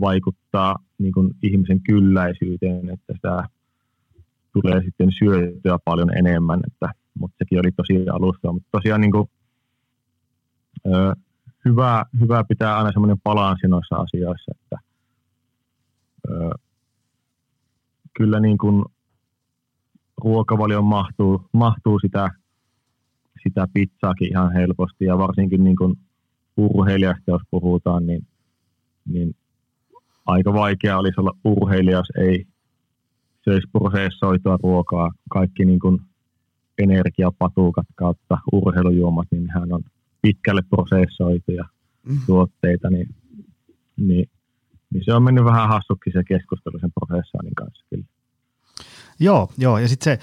vaikuttaa niin kuin ihmisen kylläisyyteen, että sitä tulee sitten syötyä paljon enemmän, että, mutta sekin oli tosi alusta. Mutta tosiaan niin kuin, hyvä, hyvä pitää aina semmoinen balanssi noissa asioissa, että ö, kyllä niin kuin ruokavalioon mahtuu, mahtuu sitä, sitä pizzaakin ihan helposti ja varsinkin niin kuin urheilijasta, jos puhutaan, niin, niin aika vaikea olisi olla urheilija, jos ei söisi prosessoitua ruokaa. Kaikki niin kuin energiapatukat kautta urheilujuomat, niin hän on pitkälle prosessoituja mm. tuotteita, niin, niin, niin, se on mennyt vähän hassuksi se keskustelu sen prosessoinnin kanssa kyllä. Joo, joo, ja sitten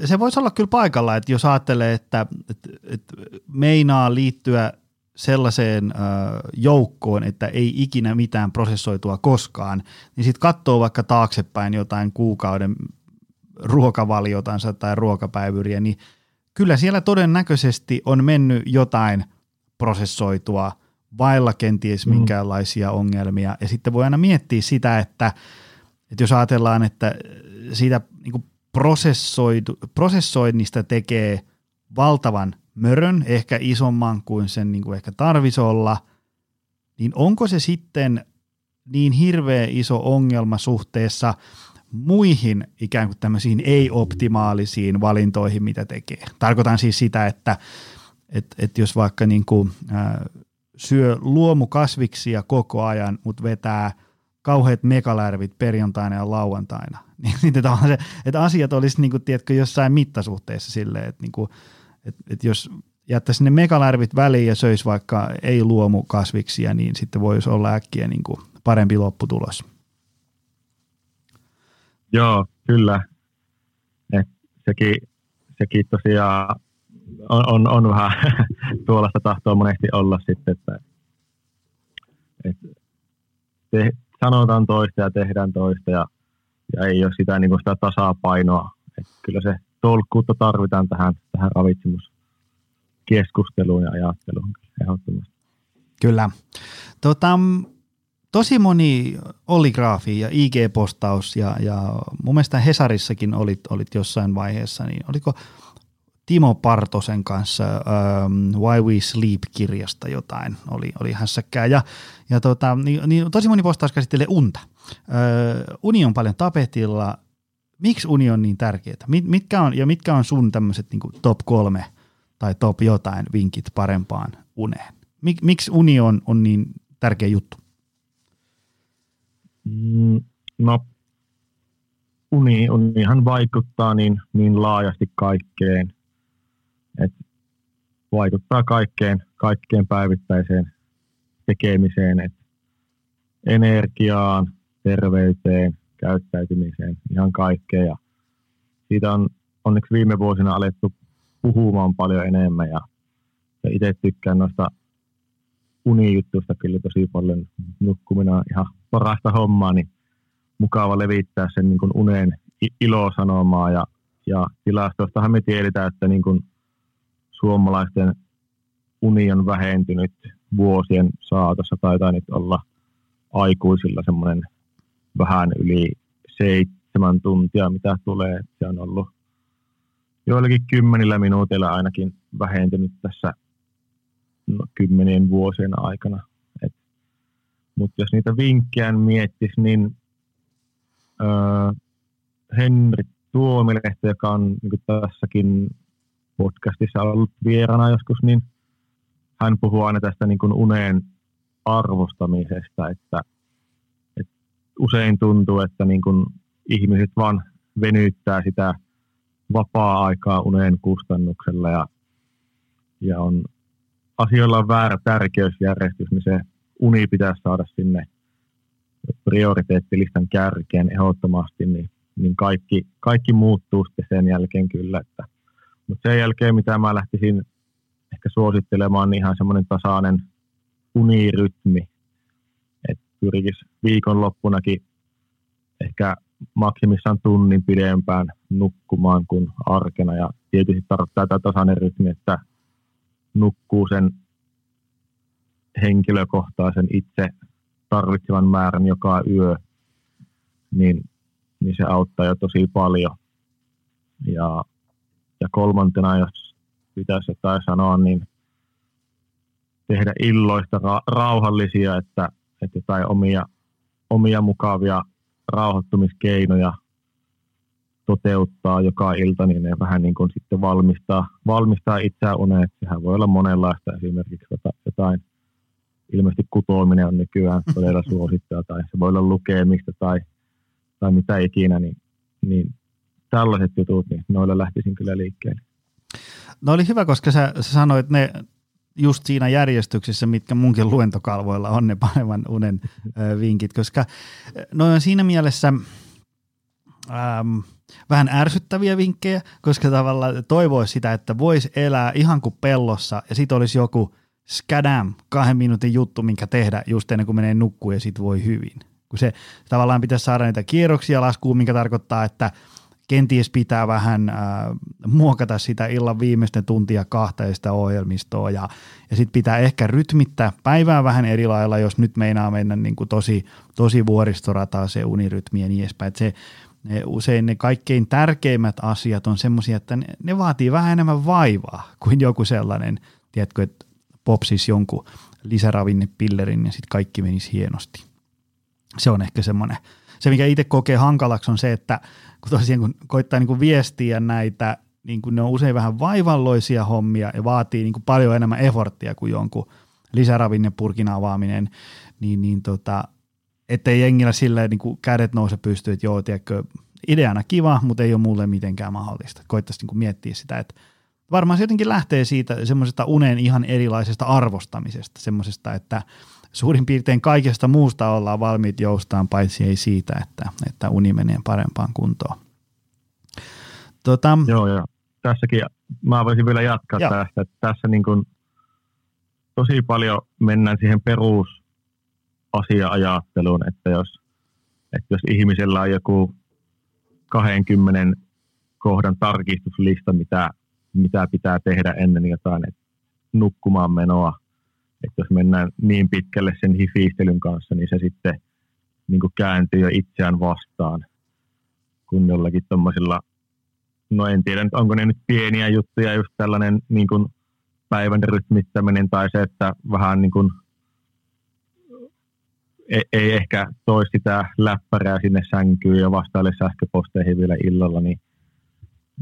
se, se voisi olla kyllä paikalla, että jos ajattelee, että, että, että meinaa liittyä sellaiseen ö, joukkoon, että ei ikinä mitään prosessoitua koskaan, niin sitten katsoo vaikka taaksepäin jotain kuukauden ruokavaliotansa tai ruokapäivyriä, niin kyllä siellä todennäköisesti on mennyt jotain prosessoitua vailla kenties mm. minkäänlaisia ongelmia. Ja sitten voi aina miettiä sitä, että, että jos ajatellaan, että siitä niin prosessoinnista tekee valtavan mörön, ehkä isomman kuin sen niin kuin ehkä tarvisi olla, niin onko se sitten niin hirveä iso ongelma suhteessa muihin ikään kuin tämmöisiin ei-optimaalisiin valintoihin, mitä tekee. Tarkoitan siis sitä, että et, et jos vaikka niin kuin, äh, syö luomukasviksia koko ajan, mutta vetää kauheat megalärvit perjantaina ja lauantaina, (laughs) niin, niin että, se, että asiat olisi niin kuin, tiedätkö, jossain mittasuhteessa silleen, että niin kuin, et, et jos jättäisi ne megalärvit väliin ja söisi vaikka ei luomu kasviksia, niin sitten voisi olla äkkiä niin kuin parempi lopputulos. Joo, kyllä. Et sekin, sekin tosiaan on, on, on vähän (laughs) tuollaista tahtoa monesti olla sitten, että, että te, sanotaan toista ja tehdään toista ja, ja ei ole sitä, niin sitä tasapainoa. Että kyllä se tolkkuutta tarvitaan tähän, tähän ravitsemuskeskusteluun ja ajatteluun ehdottomasti. Kyllä. Tota, tosi moni oligraafi ja IG-postaus ja, ja mun mielestä Hesarissakin olit, olit jossain vaiheessa, niin oliko Timo Partosen kanssa um, Why We Sleep-kirjasta jotain oli, oli hässäkkää. Ja, ja tota, niin, niin, tosi moni postaus käsittelee unta. Ö, uni on paljon tapetilla, miksi uni on niin tärkeää? Mit, mitkä on, ja mitkä on sun tämmöiset niin top kolme tai top jotain vinkit parempaan uneen? Mik, miksi uni on, on niin tärkeä juttu? Mm, no, uni, unihan vaikuttaa niin, niin laajasti kaikkeen. Et vaikuttaa kaikkeen, kaikkeen päivittäiseen tekemiseen, et energiaan, terveyteen, käyttäytymiseen, ihan kaikkea. Ja siitä on onneksi viime vuosina alettu puhumaan paljon enemmän ja, ja itse tykkään noista unijuttuista kyllä tosi paljon. Nukkuminen on ihan parasta hommaa, niin mukava levittää sen niin kuin unen ilosanomaa ja, ja tilastoistahan me tiedetään, että niin kuin suomalaisten uni on vähentynyt vuosien saatossa, taitaa nyt olla aikuisilla semmoinen vähän yli seitsemän tuntia, mitä tulee. Se on ollut joillakin kymmenillä minuutilla ainakin vähentynyt tässä no, kymmenien vuosien aikana. Mutta jos niitä vinkkejä miettisi, niin öö, Henri Tuomilehto, joka on niin tässäkin podcastissa ollut vierana joskus, niin hän puhuu aina tästä niin kuin unen arvostamisesta, että, että usein tuntuu, että niin kuin ihmiset vaan venyttää sitä vapaa-aikaa unen kustannuksella ja, ja on, asioilla on väärä tärkeysjärjestys, niin se uni pitäisi saada sinne prioriteettilistan kärkeen ehdottomasti, niin, niin kaikki, kaikki muuttuu sitten sen jälkeen kyllä. Että, mutta sen jälkeen, mitä mä lähtisin ehkä suosittelemaan, niin ihan semmoinen tasainen unirytmi, että pyrkisi viikonloppunakin ehkä maksimissaan tunnin pidempään nukkumaan kuin arkena. Ja tietysti tarkoittaa tämä tasainen rytmi, että nukkuu sen henkilökohtaisen itse tarvitsevan määrän joka yö, niin, niin se auttaa jo tosi paljon. Ja, ja kolmantena, jos pitäisi jotain sanoa, niin tehdä illoista ra- rauhallisia, että, että jotain omia, omia mukavia rauhoittumiskeinoja toteuttaa joka ilta, niin ne vähän niin kuin sitten valmistaa, valmistaa itseään uneen. Sehän voi olla monenlaista esimerkiksi jotain ilmeisesti kutoaminen on nykyään todella suosittua, tai se voi olla lukemista tai, tai mitä ikinä, niin, niin tällaiset jutut, niin noilla lähtisin kyllä liikkeelle. No oli hyvä, koska sä, sä sanoit ne just siinä järjestyksessä, mitkä munkin luentokalvoilla on ne paremman unen ö, vinkit, koska noin on siinä mielessä äm, vähän ärsyttäviä vinkkejä, koska tavallaan toivoisi sitä, että voisi elää ihan kuin pellossa ja sitten olisi joku – skadam, kahden minuutin juttu, minkä tehdä just ennen kuin menee nukkuun ja sitten voi hyvin. Kun se tavallaan pitäisi saada niitä kierroksia laskuun, mikä tarkoittaa, että kenties pitää vähän äh, muokata sitä illan viimeisten tuntia sitä ohjelmistoa ja, ja sitten pitää ehkä rytmittää päivää vähän eri lailla, jos nyt meinaa mennä niin kuin tosi, tosi vuoristorataa se unirytmi ja niin edespäin. se, ne, usein ne kaikkein tärkeimmät asiat on semmoisia, että ne, ne vaatii vähän enemmän vaivaa kuin joku sellainen, tiedätkö, että popsis jonkun lisäravinnepillerin ja sitten kaikki menisi hienosti. Se on ehkä semmoinen. Se, mikä itse kokee hankalaksi on se, että kun tosiaan kun koittaa niin kuin viestiä näitä, niin kuin ne on usein vähän vaivalloisia hommia ja vaatii niin kuin paljon enemmän eforttia kuin jonkun lisäravinnepurkin avaaminen, niin, niin tota, ettei jengillä silleen niin kuin kädet nouse pystyy, että joo, tiedätkö, ideana kiva, mutta ei ole mulle mitenkään mahdollista. Koittaisi niin kuin miettiä sitä, että varmaan se jotenkin lähtee siitä semmoisesta unen ihan erilaisesta arvostamisesta, semmoisesta, että suurin piirtein kaikesta muusta ollaan valmiit joustaan, paitsi ei siitä, että, että uni menee parempaan kuntoon. Tota, Joo, ja tässäkin mä voisin vielä jatkaa jo. tästä, että tässä niin kuin tosi paljon mennään siihen perusasia-ajatteluun, että jos, että jos ihmisellä on joku 20 kohdan tarkistuslista, mitä mitä pitää tehdä ennen jotain että nukkumaan menoa. Että jos mennään niin pitkälle sen hifiistelyn kanssa, niin se sitten niin kuin kääntyy jo itseään vastaan, kun jollakin tuommoisilla, no en tiedä, onko ne nyt pieniä juttuja, just tällainen niin kuin päivän rytmittäminen tai se, että vähän niin kuin ei, ei ehkä toi sitä läppärää sinne sänkyyn ja vastaille sähköposteihin vielä illalla, niin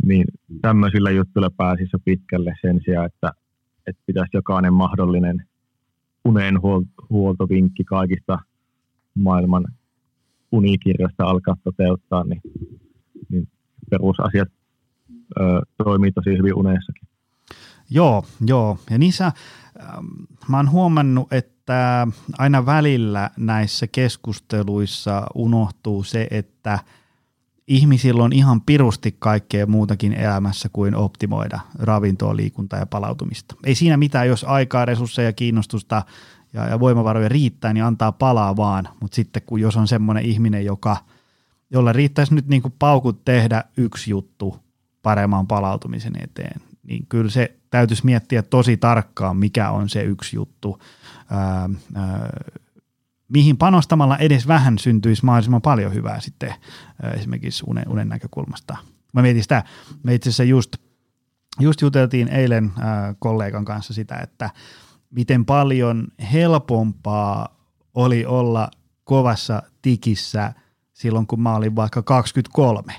niin tämmöisillä juttuilla pääsisi pitkälle sen sijaan, että, että pitäisi jokainen mahdollinen unen huoltovinkki kaikista maailman unikirjoista alkaa toteuttaa, niin, niin perusasiat ö, toimii tosi hyvin unessakin. Joo, joo. Ja niissä ähm, mä oon huomannut, että aina välillä näissä keskusteluissa unohtuu se, että – ihmisillä on ihan pirusti kaikkea muutakin elämässä kuin optimoida ravintoa, liikuntaa ja palautumista. Ei siinä mitään, jos aikaa, resursseja, kiinnostusta ja, ja voimavaroja riittää, niin antaa palaa vaan. Mutta sitten kun jos on semmoinen ihminen, joka, jolla riittäisi nyt niin kuin paukut tehdä yksi juttu paremman palautumisen eteen, niin kyllä se täytyisi miettiä tosi tarkkaan, mikä on se yksi juttu. Ää, ää, mihin panostamalla edes vähän syntyisi mahdollisimman paljon hyvää sitten esimerkiksi unen, unen näkökulmasta. Mä mietin sitä, me itse asiassa just, just juteltiin eilen äh, kollegan kanssa sitä, että miten paljon helpompaa oli olla kovassa tikissä silloin, kun mä olin vaikka 23.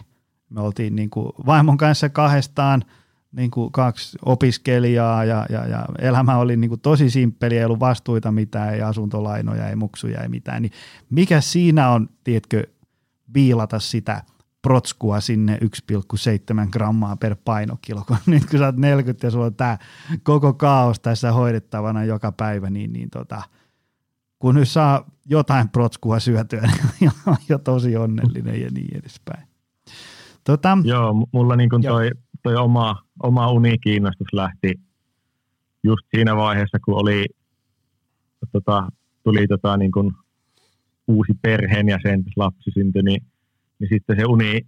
Me oltiin niin kuin vaimon kanssa kahdestaan – niin kuin kaksi opiskelijaa ja, ja, ja elämä oli niin kuin tosi simppeli, ei ollut vastuita mitään, ei asuntolainoja, ei muksuja, ei mitään. Niin mikä siinä on, tiedätkö, viilata sitä protskua sinne 1,7 grammaa per painokilo, kun (laughs) nyt kun sä oot 40 ja sulla on tämä koko kaos tässä hoidettavana joka päivä, niin, niin tota, kun nyt saa jotain protskua syötyä, (laughs) niin on jo tosi onnellinen ja niin edespäin. Tota, Joo, mulla niin kuin toi, toi oma, oma unikiinnostus lähti just siinä vaiheessa, kun oli, tota, tuli tota, niin kuin uusi perheenjäsen, lapsi syntyi, niin, niin sitten se uni,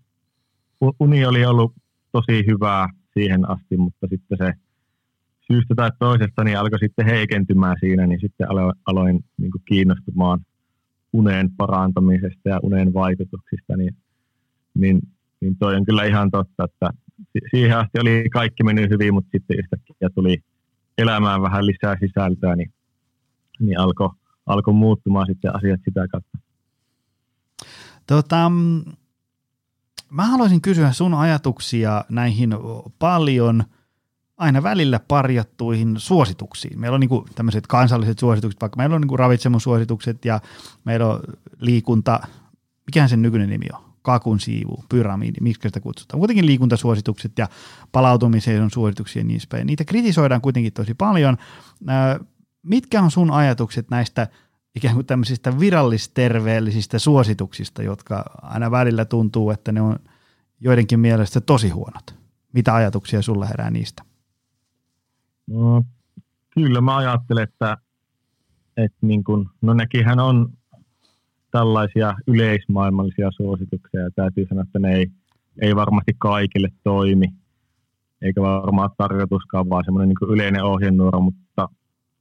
uni oli ollut tosi hyvää siihen asti, mutta sitten se syystä tai toisesta niin alkoi sitten heikentymään siinä, niin sitten aloin, aloin niin kuin kiinnostumaan unen parantamisesta ja unen vaikutuksista, niin, niin niin toi on kyllä ihan totta, että siihen asti oli kaikki mennyt hyvin, mutta sitten yhtäkkiä tuli elämään vähän lisää sisältöä, niin, niin alkoi alko muuttumaan sitten asiat sitä kautta. Tota, mä haluaisin kysyä sun ajatuksia näihin paljon aina välillä parjattuihin suosituksiin. Meillä on niin tämmöiset kansalliset suositukset, vaikka meillä on niin ravitsemussuositukset ja meillä on liikunta, mikä sen nykyinen nimi on? Kakun siivu, pyramidi, miksi sitä kutsutaan. Kuitenkin liikuntasuositukset ja palautumiseen suosituksia ja niin päin. Niitä kritisoidaan kuitenkin tosi paljon. Mitkä on sun ajatukset näistä ikään kuin tämmöisistä virallisterveellisistä suosituksista, jotka aina välillä tuntuu, että ne on joidenkin mielestä tosi huonot? Mitä ajatuksia sulla herää niistä? No, kyllä mä ajattelen, että, että niin kun, no nekinhän on tällaisia yleismaailmallisia suosituksia. Ja täytyy sanoa, että ne ei, ei varmasti kaikille toimi, eikä varmaan tarkoituskaan vaan semmoinen niin yleinen ohjenuora, mutta,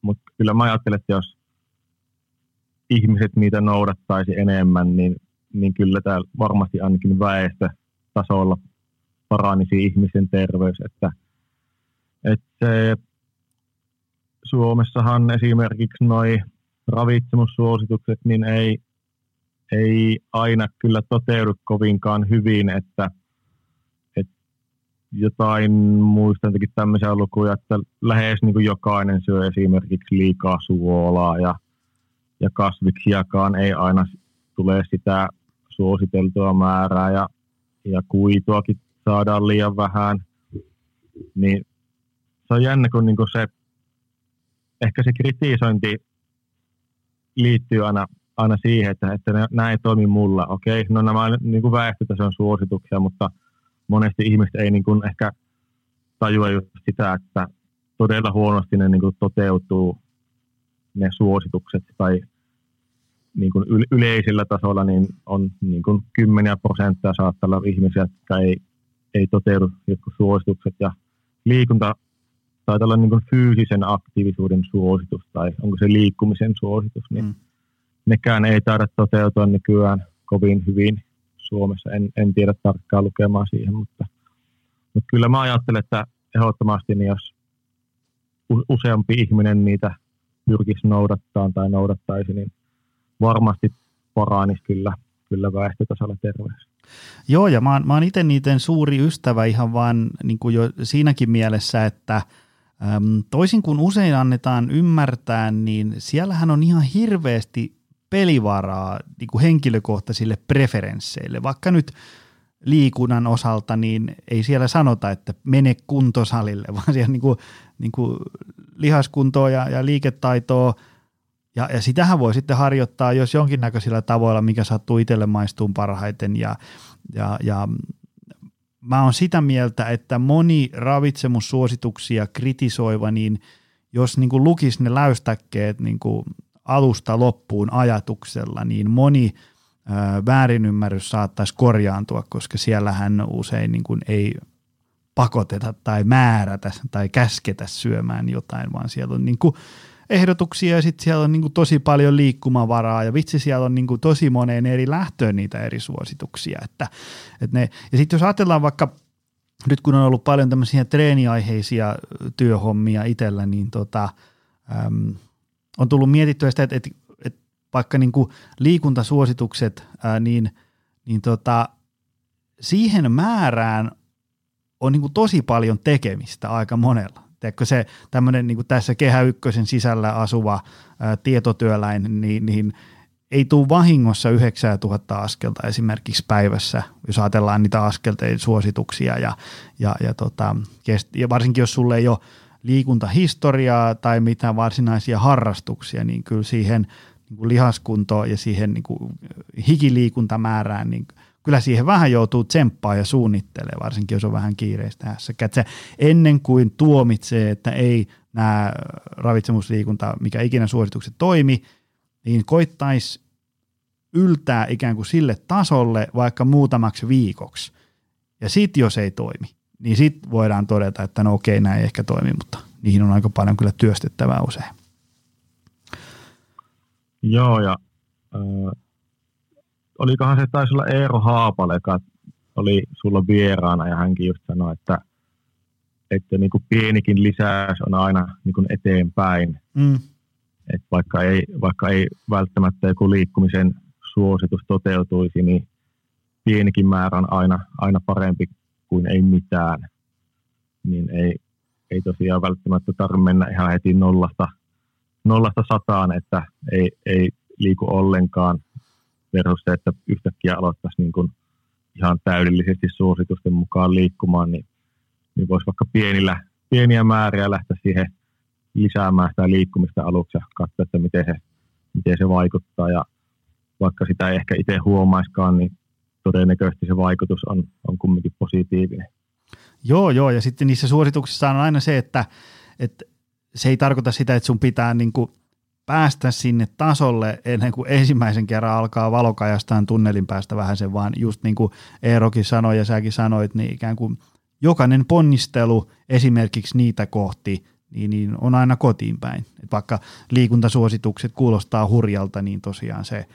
mutta kyllä mä ajattelen, että jos ihmiset niitä noudattaisi enemmän, niin, niin kyllä täällä varmasti ainakin väestötasolla paranisi ihmisen terveys, että, että Suomessahan esimerkiksi noi ravitsemussuositukset, niin ei, ei aina kyllä toteudu kovinkaan hyvin, että, että jotain muistan jotenkin tämmöisiä lukuja, että lähes niin kuin jokainen syö esimerkiksi liikaa suolaa ja, ja kasviksiakaan ei aina tule sitä suositeltua määrää ja, ja kuituakin saadaan liian vähän, niin se on jännä, kun niin kuin se, ehkä se kritisointi liittyy aina aina siihen, että, että nämä ei toimi mulla. Okei, no nämä niin kuin väestötason suosituksia, mutta monesti ihmiset ei niin kuin ehkä tajua just sitä, että todella huonosti ne niin kuin toteutuu ne suositukset tai niin kuin yleisellä tasolla niin on niin kuin kymmeniä prosenttia saattaa olla ihmisiä, jotka ei, ei toteudu jotkut suositukset ja liikunta taitaa olla niin kuin fyysisen aktiivisuuden suositus tai onko se liikkumisen suositus, niin mm nekään ei taida toteutua nykyään kovin hyvin Suomessa. En, en tiedä tarkkaan lukemaan siihen, mutta, mutta kyllä mä ajattelen, että ehdottomasti niin jos useampi ihminen niitä pyrkisi noudattaa tai noudattaisi, niin varmasti paranisi kyllä, kyllä väestötasolla terveys. Joo, ja mä oon, mä oon itse niiden suuri ystävä ihan vaan niin kuin jo siinäkin mielessä, että – Toisin kuin usein annetaan ymmärtää, niin siellähän on ihan hirveästi pelivaraa niin kuin henkilökohtaisille preferensseille. Vaikka nyt liikunnan osalta, niin ei siellä sanota, että mene kuntosalille, (laughs) vaan siellä niin kuin, niin kuin lihaskuntoa ja, ja liiketaitoa, ja, ja sitähän voi sitten harjoittaa, jos jonkinnäköisillä tavoilla, mikä sattuu itselle maistuun parhaiten. Ja, ja, ja mä oon sitä mieltä, että moni ravitsemussuosituksia kritisoiva, niin jos niin kuin lukisi ne läystäkkeet niin kuin alusta loppuun ajatuksella, niin moni väärinymmärrys saattaisi korjaantua, koska siellähän usein niin kuin ei pakoteta tai määrätä tai käsketä syömään jotain, vaan siellä on niin kuin ehdotuksia ja sitten siellä on niin kuin tosi paljon liikkumavaraa ja vitsi siellä on niin kuin tosi moneen eri lähtöön niitä eri suosituksia. Että, että ne, ja sitten jos ajatellaan vaikka nyt kun on ollut paljon tämmöisiä treeniaiheisia työhommia itsellä, niin tota, äm, on tullut mietittyä sitä, että, että, että vaikka niin kuin liikuntasuositukset, ää, niin, niin tota, siihen määrään on niin kuin tosi paljon tekemistä aika monella. Teekö se tämmöinen niin kuin tässä Kehä Ykkösen sisällä asuva ää, tietotyöläinen, niin, niin ei tule vahingossa 9000 askelta esimerkiksi päivässä, jos ajatellaan niitä askelteiden suosituksia ja, ja, ja, tota, ja varsinkin jos sulle ei ole liikuntahistoriaa tai mitään varsinaisia harrastuksia, niin kyllä siihen niin kuin lihaskuntoon ja siihen niin kuin hikiliikuntamäärään, niin kyllä siihen vähän joutuu tsemppaa ja suunnittelee, varsinkin jos on vähän kiireistä hässäkään. Se ennen kuin tuomitsee, että ei nämä ravitsemusliikunta, mikä ikinä suositukset toimi, niin koittaisi yltää ikään kuin sille tasolle vaikka muutamaksi viikoksi. Ja sitten jos ei toimi, niin sitten voidaan todeta, että no okei, näin ei ehkä toimi, mutta niihin on aika paljon kyllä työstettävää usein. Joo, ja äh, olikohan se taisi olla Eero Haapale, joka oli sulla vieraana, ja hänkin just sanoi, että, että niin kuin pienikin lisäys on aina niin kuin eteenpäin. Mm. Et vaikka, ei, vaikka ei välttämättä joku liikkumisen suositus toteutuisi, niin pienikin määrä on aina, aina parempi kuin ei mitään. Niin ei, ei tosiaan välttämättä tarvitse mennä ihan heti nollasta, nollasta sataan, että ei, ei liiku ollenkaan versus se, että yhtäkkiä aloittaisi niin kuin ihan täydellisesti suositusten mukaan liikkumaan, niin, niin voisi vaikka pienillä, pieniä määriä lähteä siihen lisäämään sitä liikkumista aluksi ja katsoa, että miten se, miten se vaikuttaa. Ja vaikka sitä ei ehkä itse huomaiskaan, niin todennäköisesti se vaikutus on, on kumminkin positiivinen. Joo, joo, ja sitten niissä suosituksissa on aina se, että, että se ei tarkoita sitä, että sun pitää niin kuin päästä sinne tasolle ennen kuin ensimmäisen kerran alkaa valokajastaan tunnelin päästä vähän sen, vaan just niin kuin Eerokin sanoi ja säkin sanoit, niin ikään kuin jokainen ponnistelu esimerkiksi niitä kohti, niin, niin on aina kotiin päin. Et vaikka liikuntasuositukset kuulostaa hurjalta, niin tosiaan se,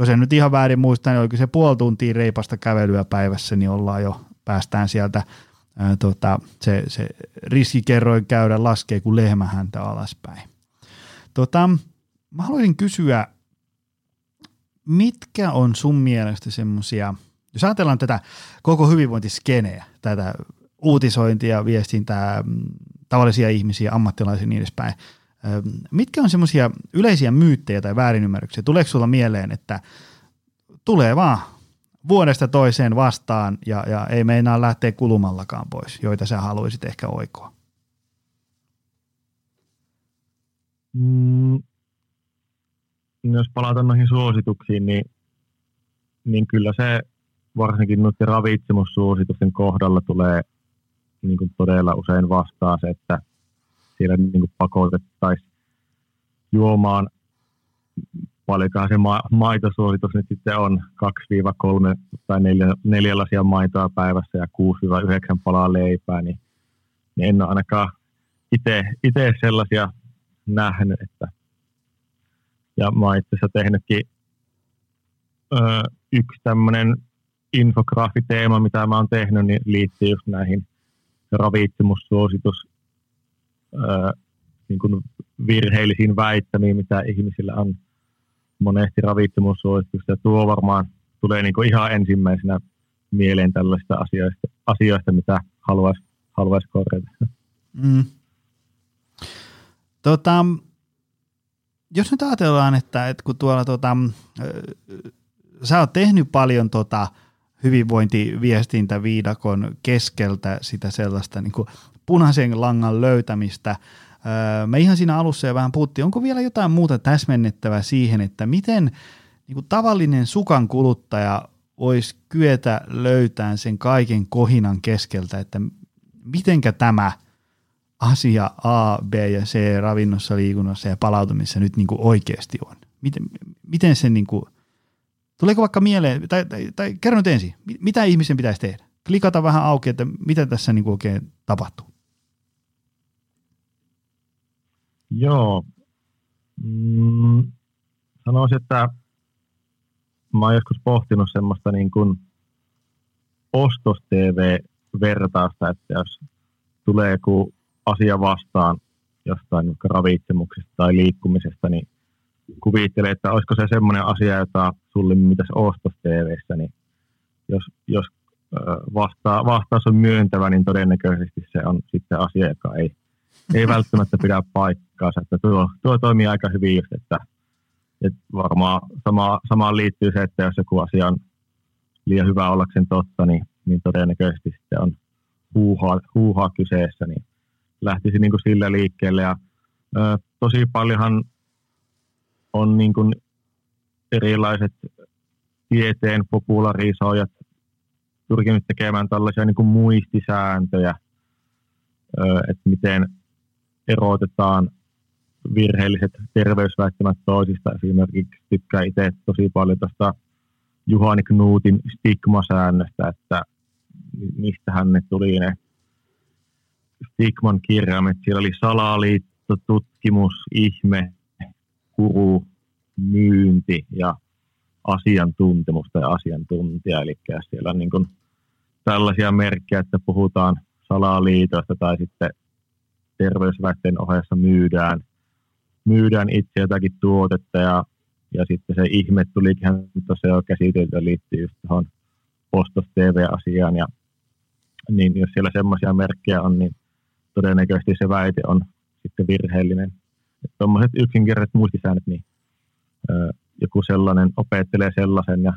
jos en nyt ihan väärin muista, niin oikein se puoli tuntia reipasta kävelyä päivässä, niin ollaan jo, päästään sieltä ää, tota, se, se riskikerroin käydä laskee kuin lehmähäntä alaspäin. Tota, mä haluaisin kysyä, mitkä on sun mielestä semmoisia, jos ajatellaan tätä koko hyvinvointiskeneä, tätä uutisointia, viestintää, tavallisia ihmisiä, ammattilaisia ja niin edespäin, mitkä on semmoisia yleisiä myyttejä tai väärinymmärryksiä? Tuleeko sulla mieleen, että tulee vaan vuodesta toiseen vastaan ja, ja ei meinaa lähteä kulumallakaan pois, joita sä haluaisit ehkä oikoa? Mm, jos palataan noihin suosituksiin, niin, niin kyllä se varsinkin noiden ravitsemussuositusten kohdalla tulee niin kuin todella usein vastaan se, että siellä niin kuin pakotettaisiin juomaan paljonkaan se ma- maitosuositus nyt sitten on 2-3 tai 4, neljä lasia maitoa päivässä ja 6-9 palaa leipää, niin, niin en ole ainakaan itse sellaisia nähnyt. Että, ja mä oon itse asiassa tehnytkin ö, yksi tämmöinen infograafiteema, mitä mä oon tehnyt, niin liittyy just näihin ravitsemussuositus niin kuin virheellisiin väittämiin, mitä ihmisillä on monesti ravitsemussuositusta. Tuo varmaan tulee niin kuin ihan ensimmäisenä mieleen tällaista asioista, asioista mitä haluaisi haluais korjata. Mm. Tota, jos nyt ajatellaan, että, että kun tuolla tota, sä oot tehnyt paljon tota hyvinvointiviestintäviidakon keskeltä sitä sellaista niin kuin punaisen langan löytämistä. Me ihan siinä alussa jo vähän puhuttiin, onko vielä jotain muuta täsmennettävää siihen, että miten niin kuin tavallinen sukan kuluttaja voisi kyetä löytämään sen kaiken kohinan keskeltä, että mitenkä tämä – asia A, B ja C ravinnossa, liikunnassa ja palautumisessa nyt niin kuin oikeasti on? Miten, miten se, niin kuin, tuleeko vaikka mieleen, tai, tai, tai kerro nyt ensin, mitä ihmisen pitäisi tehdä? Klikata vähän auki, että mitä tässä niin kuin oikein tapahtuu. Joo, Mm, sanoisin, että mä oon joskus pohtinut semmoista niin kuin ostos-TV-vertausta, että jos tulee joku asia vastaan jostain ravitsemuksesta tai liikkumisesta, niin kuvittelee, että olisiko se semmoinen asia, jota sulle mitäs ostos TVssä, niin jos, jos vastaa, vastaus on myöntävä, niin todennäköisesti se on sitten asia, joka ei, ei (laughs) välttämättä pidä paikkaansa. Että tuo, tuo toimii aika hyvin just, että, että varmaan sama, samaan liittyy se, että jos joku asia on liian hyvä ollakseen totta, niin, niin todennäköisesti sitten on huuhaa, huuhaa kyseessä, niin lähtisi niin kuin sillä liikkeelle. Ja, ö, tosi paljonhan on niin kuin erilaiset tieteen popularisoijat pyrkinyt tekemään tällaisia niin kuin muistisääntöjä, että miten erotetaan virheelliset terveysväittämät toisista. Esimerkiksi tykkää itse tosi paljon tuosta Juhani Knuutin stigmasäännöstä, että mistähän ne tuli ne stigman kirjaimet. Siellä oli salaliitto, tutkimus, ihme, kuru, myynti ja asiantuntemusta ja asiantuntija. Eli siellä on niin kuin tällaisia merkkejä, että puhutaan salaliitosta tai sitten terveysväitteen ohessa myydään, myydään itse jotakin tuotetta ja, ja sitten se ihme tulikin tosiaan jo käsitelty liittyy just tuohon ostos TV-asiaan ja niin jos siellä semmoisia merkkejä on, niin todennäköisesti se väite on sitten virheellinen. Tuommoiset yksinkertaiset muistisäännöt, niin joku sellainen opettelee sellaisen ja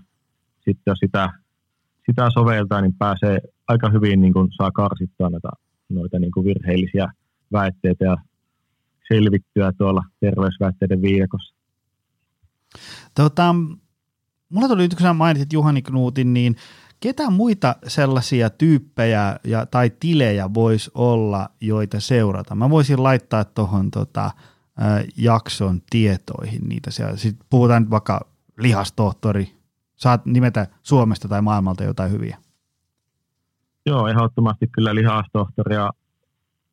sitten jos sitä, sitä soveltaa, niin pääsee aika hyvin niin kuin saa karsittua noita, noita niin kuin virheellisiä väitteitä ja selvittyä tuolla terveysväitteiden viidakossa. Tota, mulla tuli nyt, kun sä mainitsit Juhani Knuutin, niin ketä muita sellaisia tyyppejä ja, tai tilejä voisi olla, joita seurata? Mä voisin laittaa tuohon tota, jakson tietoihin niitä siellä. Sitten puhutaan nyt vaikka lihastohtori. Saat nimetä Suomesta tai maailmalta jotain hyviä. Joo, ehdottomasti kyllä lihastohtori ja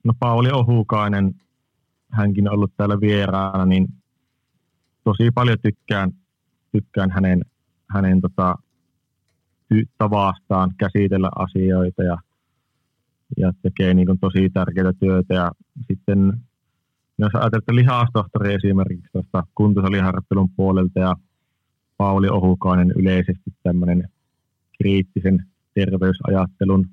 no Pauli Ohukainen, hänkin on ollut täällä vieraana, niin tosi paljon tykkään, tykkään hänen, hänen tota, tavastaan käsitellä asioita ja, ja tekee niin kuin tosi tärkeää työtä. Ja sitten jos ajatellaan lihastohtori esimerkiksi tuosta kuntosaliharjoittelun puolelta ja Pauli Ohukainen yleisesti tämmöinen kriittisen terveysajattelun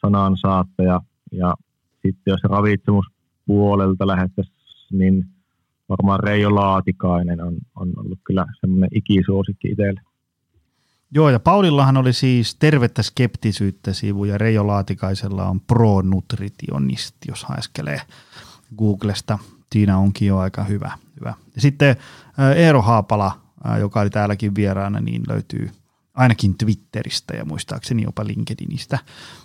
sanansaattaja. Ja sitten jos ravitsemuspuolelta lähettäisiin, niin varmaan Reijo Laatikainen on, on ollut kyllä semmoinen ikisuosikki itselle. Joo, ja Paulillahan oli siis tervettä skeptisyyttä sivu, ja Reijo Laatikaisella on pro-nutritionist, jos haeskelee Googlesta. Siinä onkin jo aika hyvä. hyvä. Ja sitten Eero Haapala, joka oli täälläkin vieraana, niin löytyy ainakin Twitteristä ja muistaakseni jopa LinkedInistä.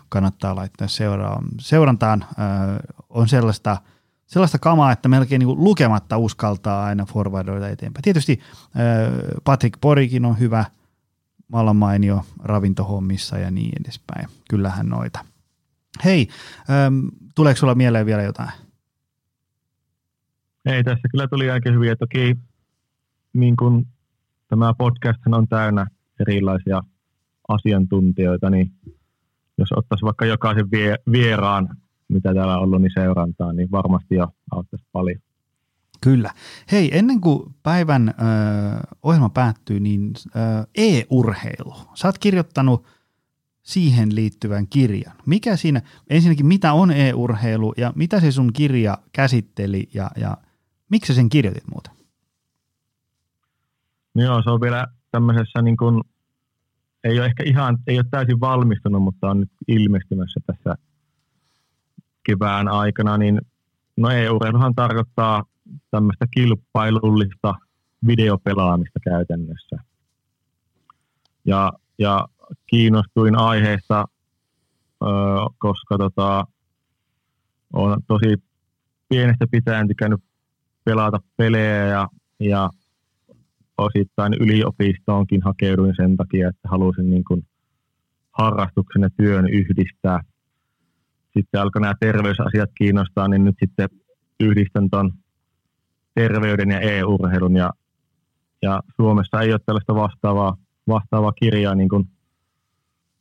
Kannattaa laittaa seurantaan. On sellaista, sellaista kamaa, että melkein niin lukematta uskaltaa aina forwardoida eteenpäin. Tietysti Patrick Porikin on hyvä, vallan mainio ravintohommissa ja niin edespäin. Kyllähän noita. Hei, tuleeko sulla mieleen vielä jotain? Ei, tässä kyllä tuli aika hyviä. Toki niin kun tämä podcast on täynnä erilaisia asiantuntijoita, niin jos ottaisi vaikka jokaisen vie, vieraan, mitä täällä on ollut, niin seurantaa, niin varmasti jo auttaisi paljon. Kyllä. Hei, ennen kuin päivän ö, ohjelma päättyy, niin ö, e-urheilu. Sä oot kirjoittanut siihen liittyvän kirjan. Mikä siinä, ensinnäkin mitä on e-urheilu ja mitä se sun kirja käsitteli ja, ja – Miksi sen kirjoitit muuten? No joo, se on vielä tämmöisessä niin kuin, ei ole ehkä ihan, ei ole täysin valmistunut, mutta on nyt ilmestymässä tässä kevään aikana, niin no EU-urheiluhan tarkoittaa tämmöistä kilpailullista videopelaamista käytännössä. Ja, ja kiinnostuin aiheesta, koska tota, on tosi pienestä pitäen tykännyt pelata pelejä ja, ja osittain yliopistoonkin hakeuduin sen takia, että halusin niin kuin harrastuksen ja työn yhdistää. Sitten alkoi nämä terveysasiat kiinnostaa, niin nyt sitten yhdistän tuon terveyden ja e-urheilun ja, ja Suomessa ei ole tällaista vastaavaa, vastaavaa kirjaa niin kuin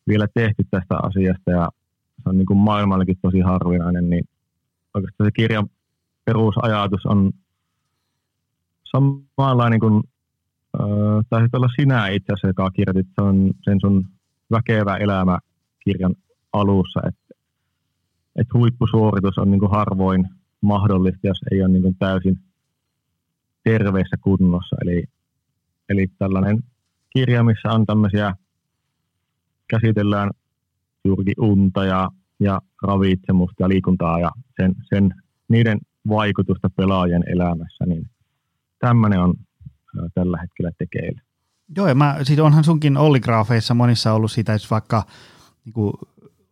vielä tehty tästä asiasta ja se on niin kuin maailmallakin tosi harvinainen, niin oikeastaan se kirjan perusajatus on samanlainen kuin äh, olla sinä itse asiassa, joka kirjoitit sen, sen sun Väkevä elämä kirjan alussa, että et huippusuoritus on niin kuin harvoin mahdollista, jos ei ole niin kuin täysin terveessä kunnossa. Eli, eli tällainen kirja, missä on tämmöisiä, käsitellään juurikin unta ja, ja ravitsemusta ja liikuntaa ja sen, sen, niiden vaikutusta pelaajien elämässä, niin tämmöinen on tällä hetkellä tekeillä. Joo, ja mä, siis onhan sunkin olligraafeissa monissa ollut sitä, että vaikka niin kuin,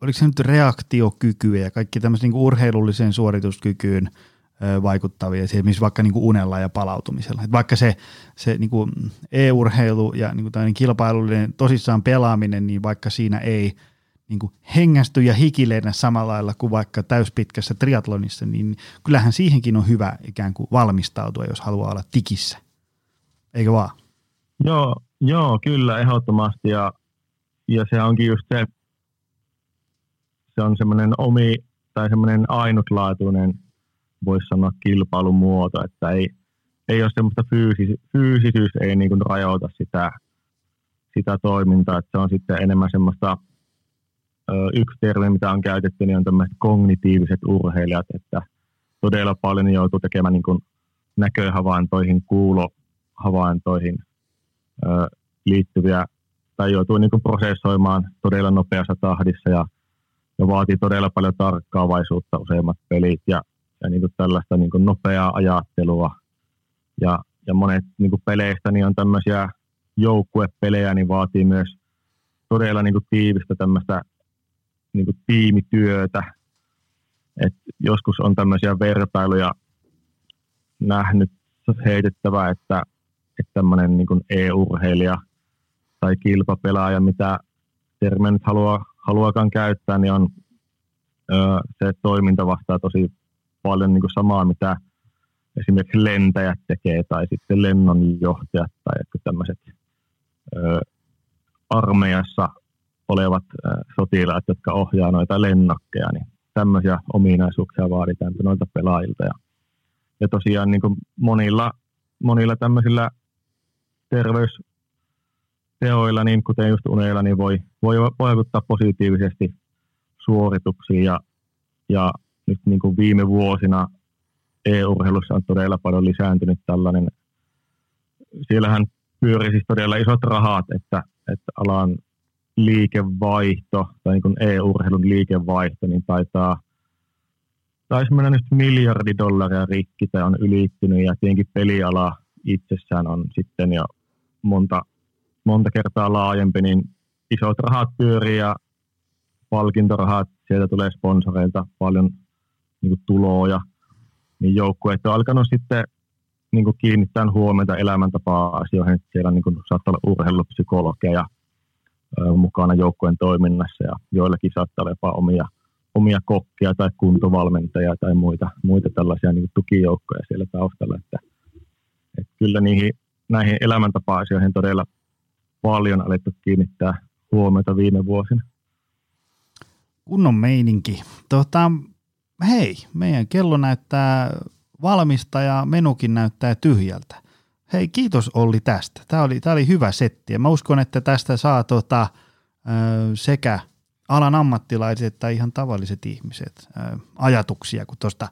oliko se nyt reaktiokykyä ja kaikki tämmöisen niin urheilulliseen suorituskykyyn vaikuttavia, missä vaikka niin kuin unella ja palautumisella. Et vaikka se, se niin kuin e-urheilu ja niin kuin kilpailullinen tosissaan pelaaminen, niin vaikka siinä ei niin kuin hengästy ja hikilennä samalla lailla kuin vaikka täyspitkässä triatlonissa, niin kyllähän siihenkin on hyvä ikään kuin valmistautua, jos haluaa olla tikissä. Eikö vaan? Joo, joo kyllä, ehdottomasti. Ja, ja se onkin just se, se on semmoinen omi tai semmoinen ainutlaatuinen, voisi sanoa, kilpailumuoto, että ei, ei ole semmoista fyysis, fyysisyys, ei niin kuin rajoita sitä, sitä toimintaa, että se on sitten enemmän semmoista, yksi termi, mitä on käytetty, niin on tämmöiset kognitiiviset urheilijat, että todella paljon joutuu tekemään niin kuin näköhavaintoihin, kuulohavaintoihin liittyviä, tai joutuu niin kuin prosessoimaan todella nopeassa tahdissa ja ja vaatii todella paljon tarkkaavaisuutta useimmat pelit ja, ja niin kuin tällaista niin kuin nopeaa ajattelua. Ja, ja monet niin kuin peleistä niin on tämmöisiä joukkuepelejä, niin vaatii myös todella niin kuin tiivistä tämmöistä niin kuin tiimityötä. Et joskus on tämmöisiä vertailuja nähnyt heitettävää, että, että tämmöinen niin kuin e-urheilija tai kilpapelaaja, mitä termiä nyt haluaa haluakaan käyttää, niin on ö, se toiminta vastaa tosi paljon niin kuin samaa, mitä esimerkiksi lentäjät tekee tai sitten lennonjohtajat tai tämmöiset armeijassa olevat sotilaat, jotka ohjaa noita lennokkeja, niin tämmöisiä ominaisuuksia vaaditaan noilta pelaajilta. Ja, ja tosiaan niin kuin monilla, monilla tämmöisillä terveys, teoilla, niin kuten just uneilla, niin voi, voi vaikuttaa positiivisesti suorituksiin ja, ja nyt niin kuin viime vuosina e-urheilussa on todella paljon lisääntynyt tällainen. Siellähän pyörii siis todella isot rahat, että, että alan liikevaihto tai niin e-urheilun liikevaihto niin taitaa taisi mennä nyt miljardi dollaria rikki tai on ylittynyt ja tietenkin peliala itsessään on sitten jo monta monta kertaa laajempi, niin isot rahat pyörii ja palkintorahat, sieltä tulee sponsoreilta paljon niin kuin tuloja, niin joukkueet on alkanut sitten niin kuin kiinnittää huomiota elämäntapaa-asioihin, että siellä niin kuin, saattaa olla urheilupsykologeja mukana joukkueen toiminnassa ja joillakin saattaa olla jopa omia, omia kokkia tai kuntovalmentajia tai muita, muita tällaisia niin tukijoukkoja siellä taustalla, että, että kyllä niihin, näihin elämäntapa-asioihin todella paljon alettu kiinnittää huomiota viime vuosina. Kunnon meininki. Tota, hei, meidän kello näyttää valmista ja menukin näyttää tyhjältä. Hei, kiitos Olli tästä. Tämä oli, tämä oli hyvä setti ja mä uskon, että tästä saa tota, sekä alan ammattilaiset että ihan tavalliset ihmiset ajatuksia, kun tuosta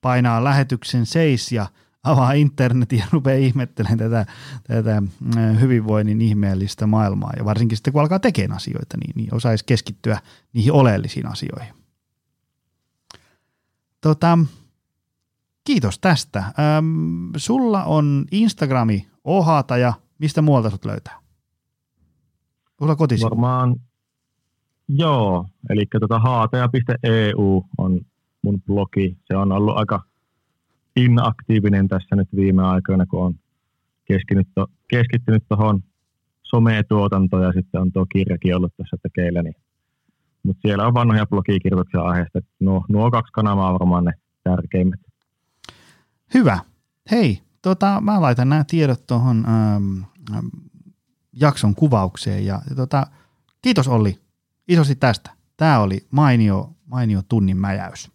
painaa lähetyksen seis ja – avaa internetin ja (laughs) rupeaa ihmettelemään tätä, tätä hyvinvoinnin ihmeellistä maailmaa. Ja varsinkin sitten kun alkaa tekemään asioita, niin, niin osaisi keskittyä niihin oleellisiin asioihin. Tota, kiitos tästä. Ähm, sulla on Instagrami Ohata ja mistä muualta sut löytää? Sulla kotisivu. Varmaan, joo. Eli tota haataja.eu on mun blogi. Se on ollut aika inaktiivinen tässä nyt viime aikoina, kun on keskittynyt tuohon sometuotantoon ja sitten on tuo kirjakin ollut tässä tekeillä. Niin. Mutta siellä on vanhoja blogikirjoituksia aiheesta. Nuo, nuo kaksi kanavaa on varmaan ne tärkeimmät. Hyvä. Hei, tota, mä laitan nämä tiedot tuohon ähm, ähm, jakson kuvaukseen ja, ja tota, kiitos Olli isosti tästä. Tämä oli mainio, mainio tunnin mäjäys.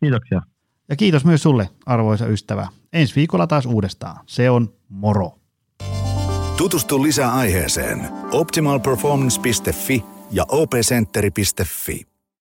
Kiitoksia. Ja kiitos myös sulle, arvoisa ystävä. Ensi viikolla taas uudestaan. Se on moro. Tutustu lisää aiheeseen optimalperformance.fi ja opcenteri.fi.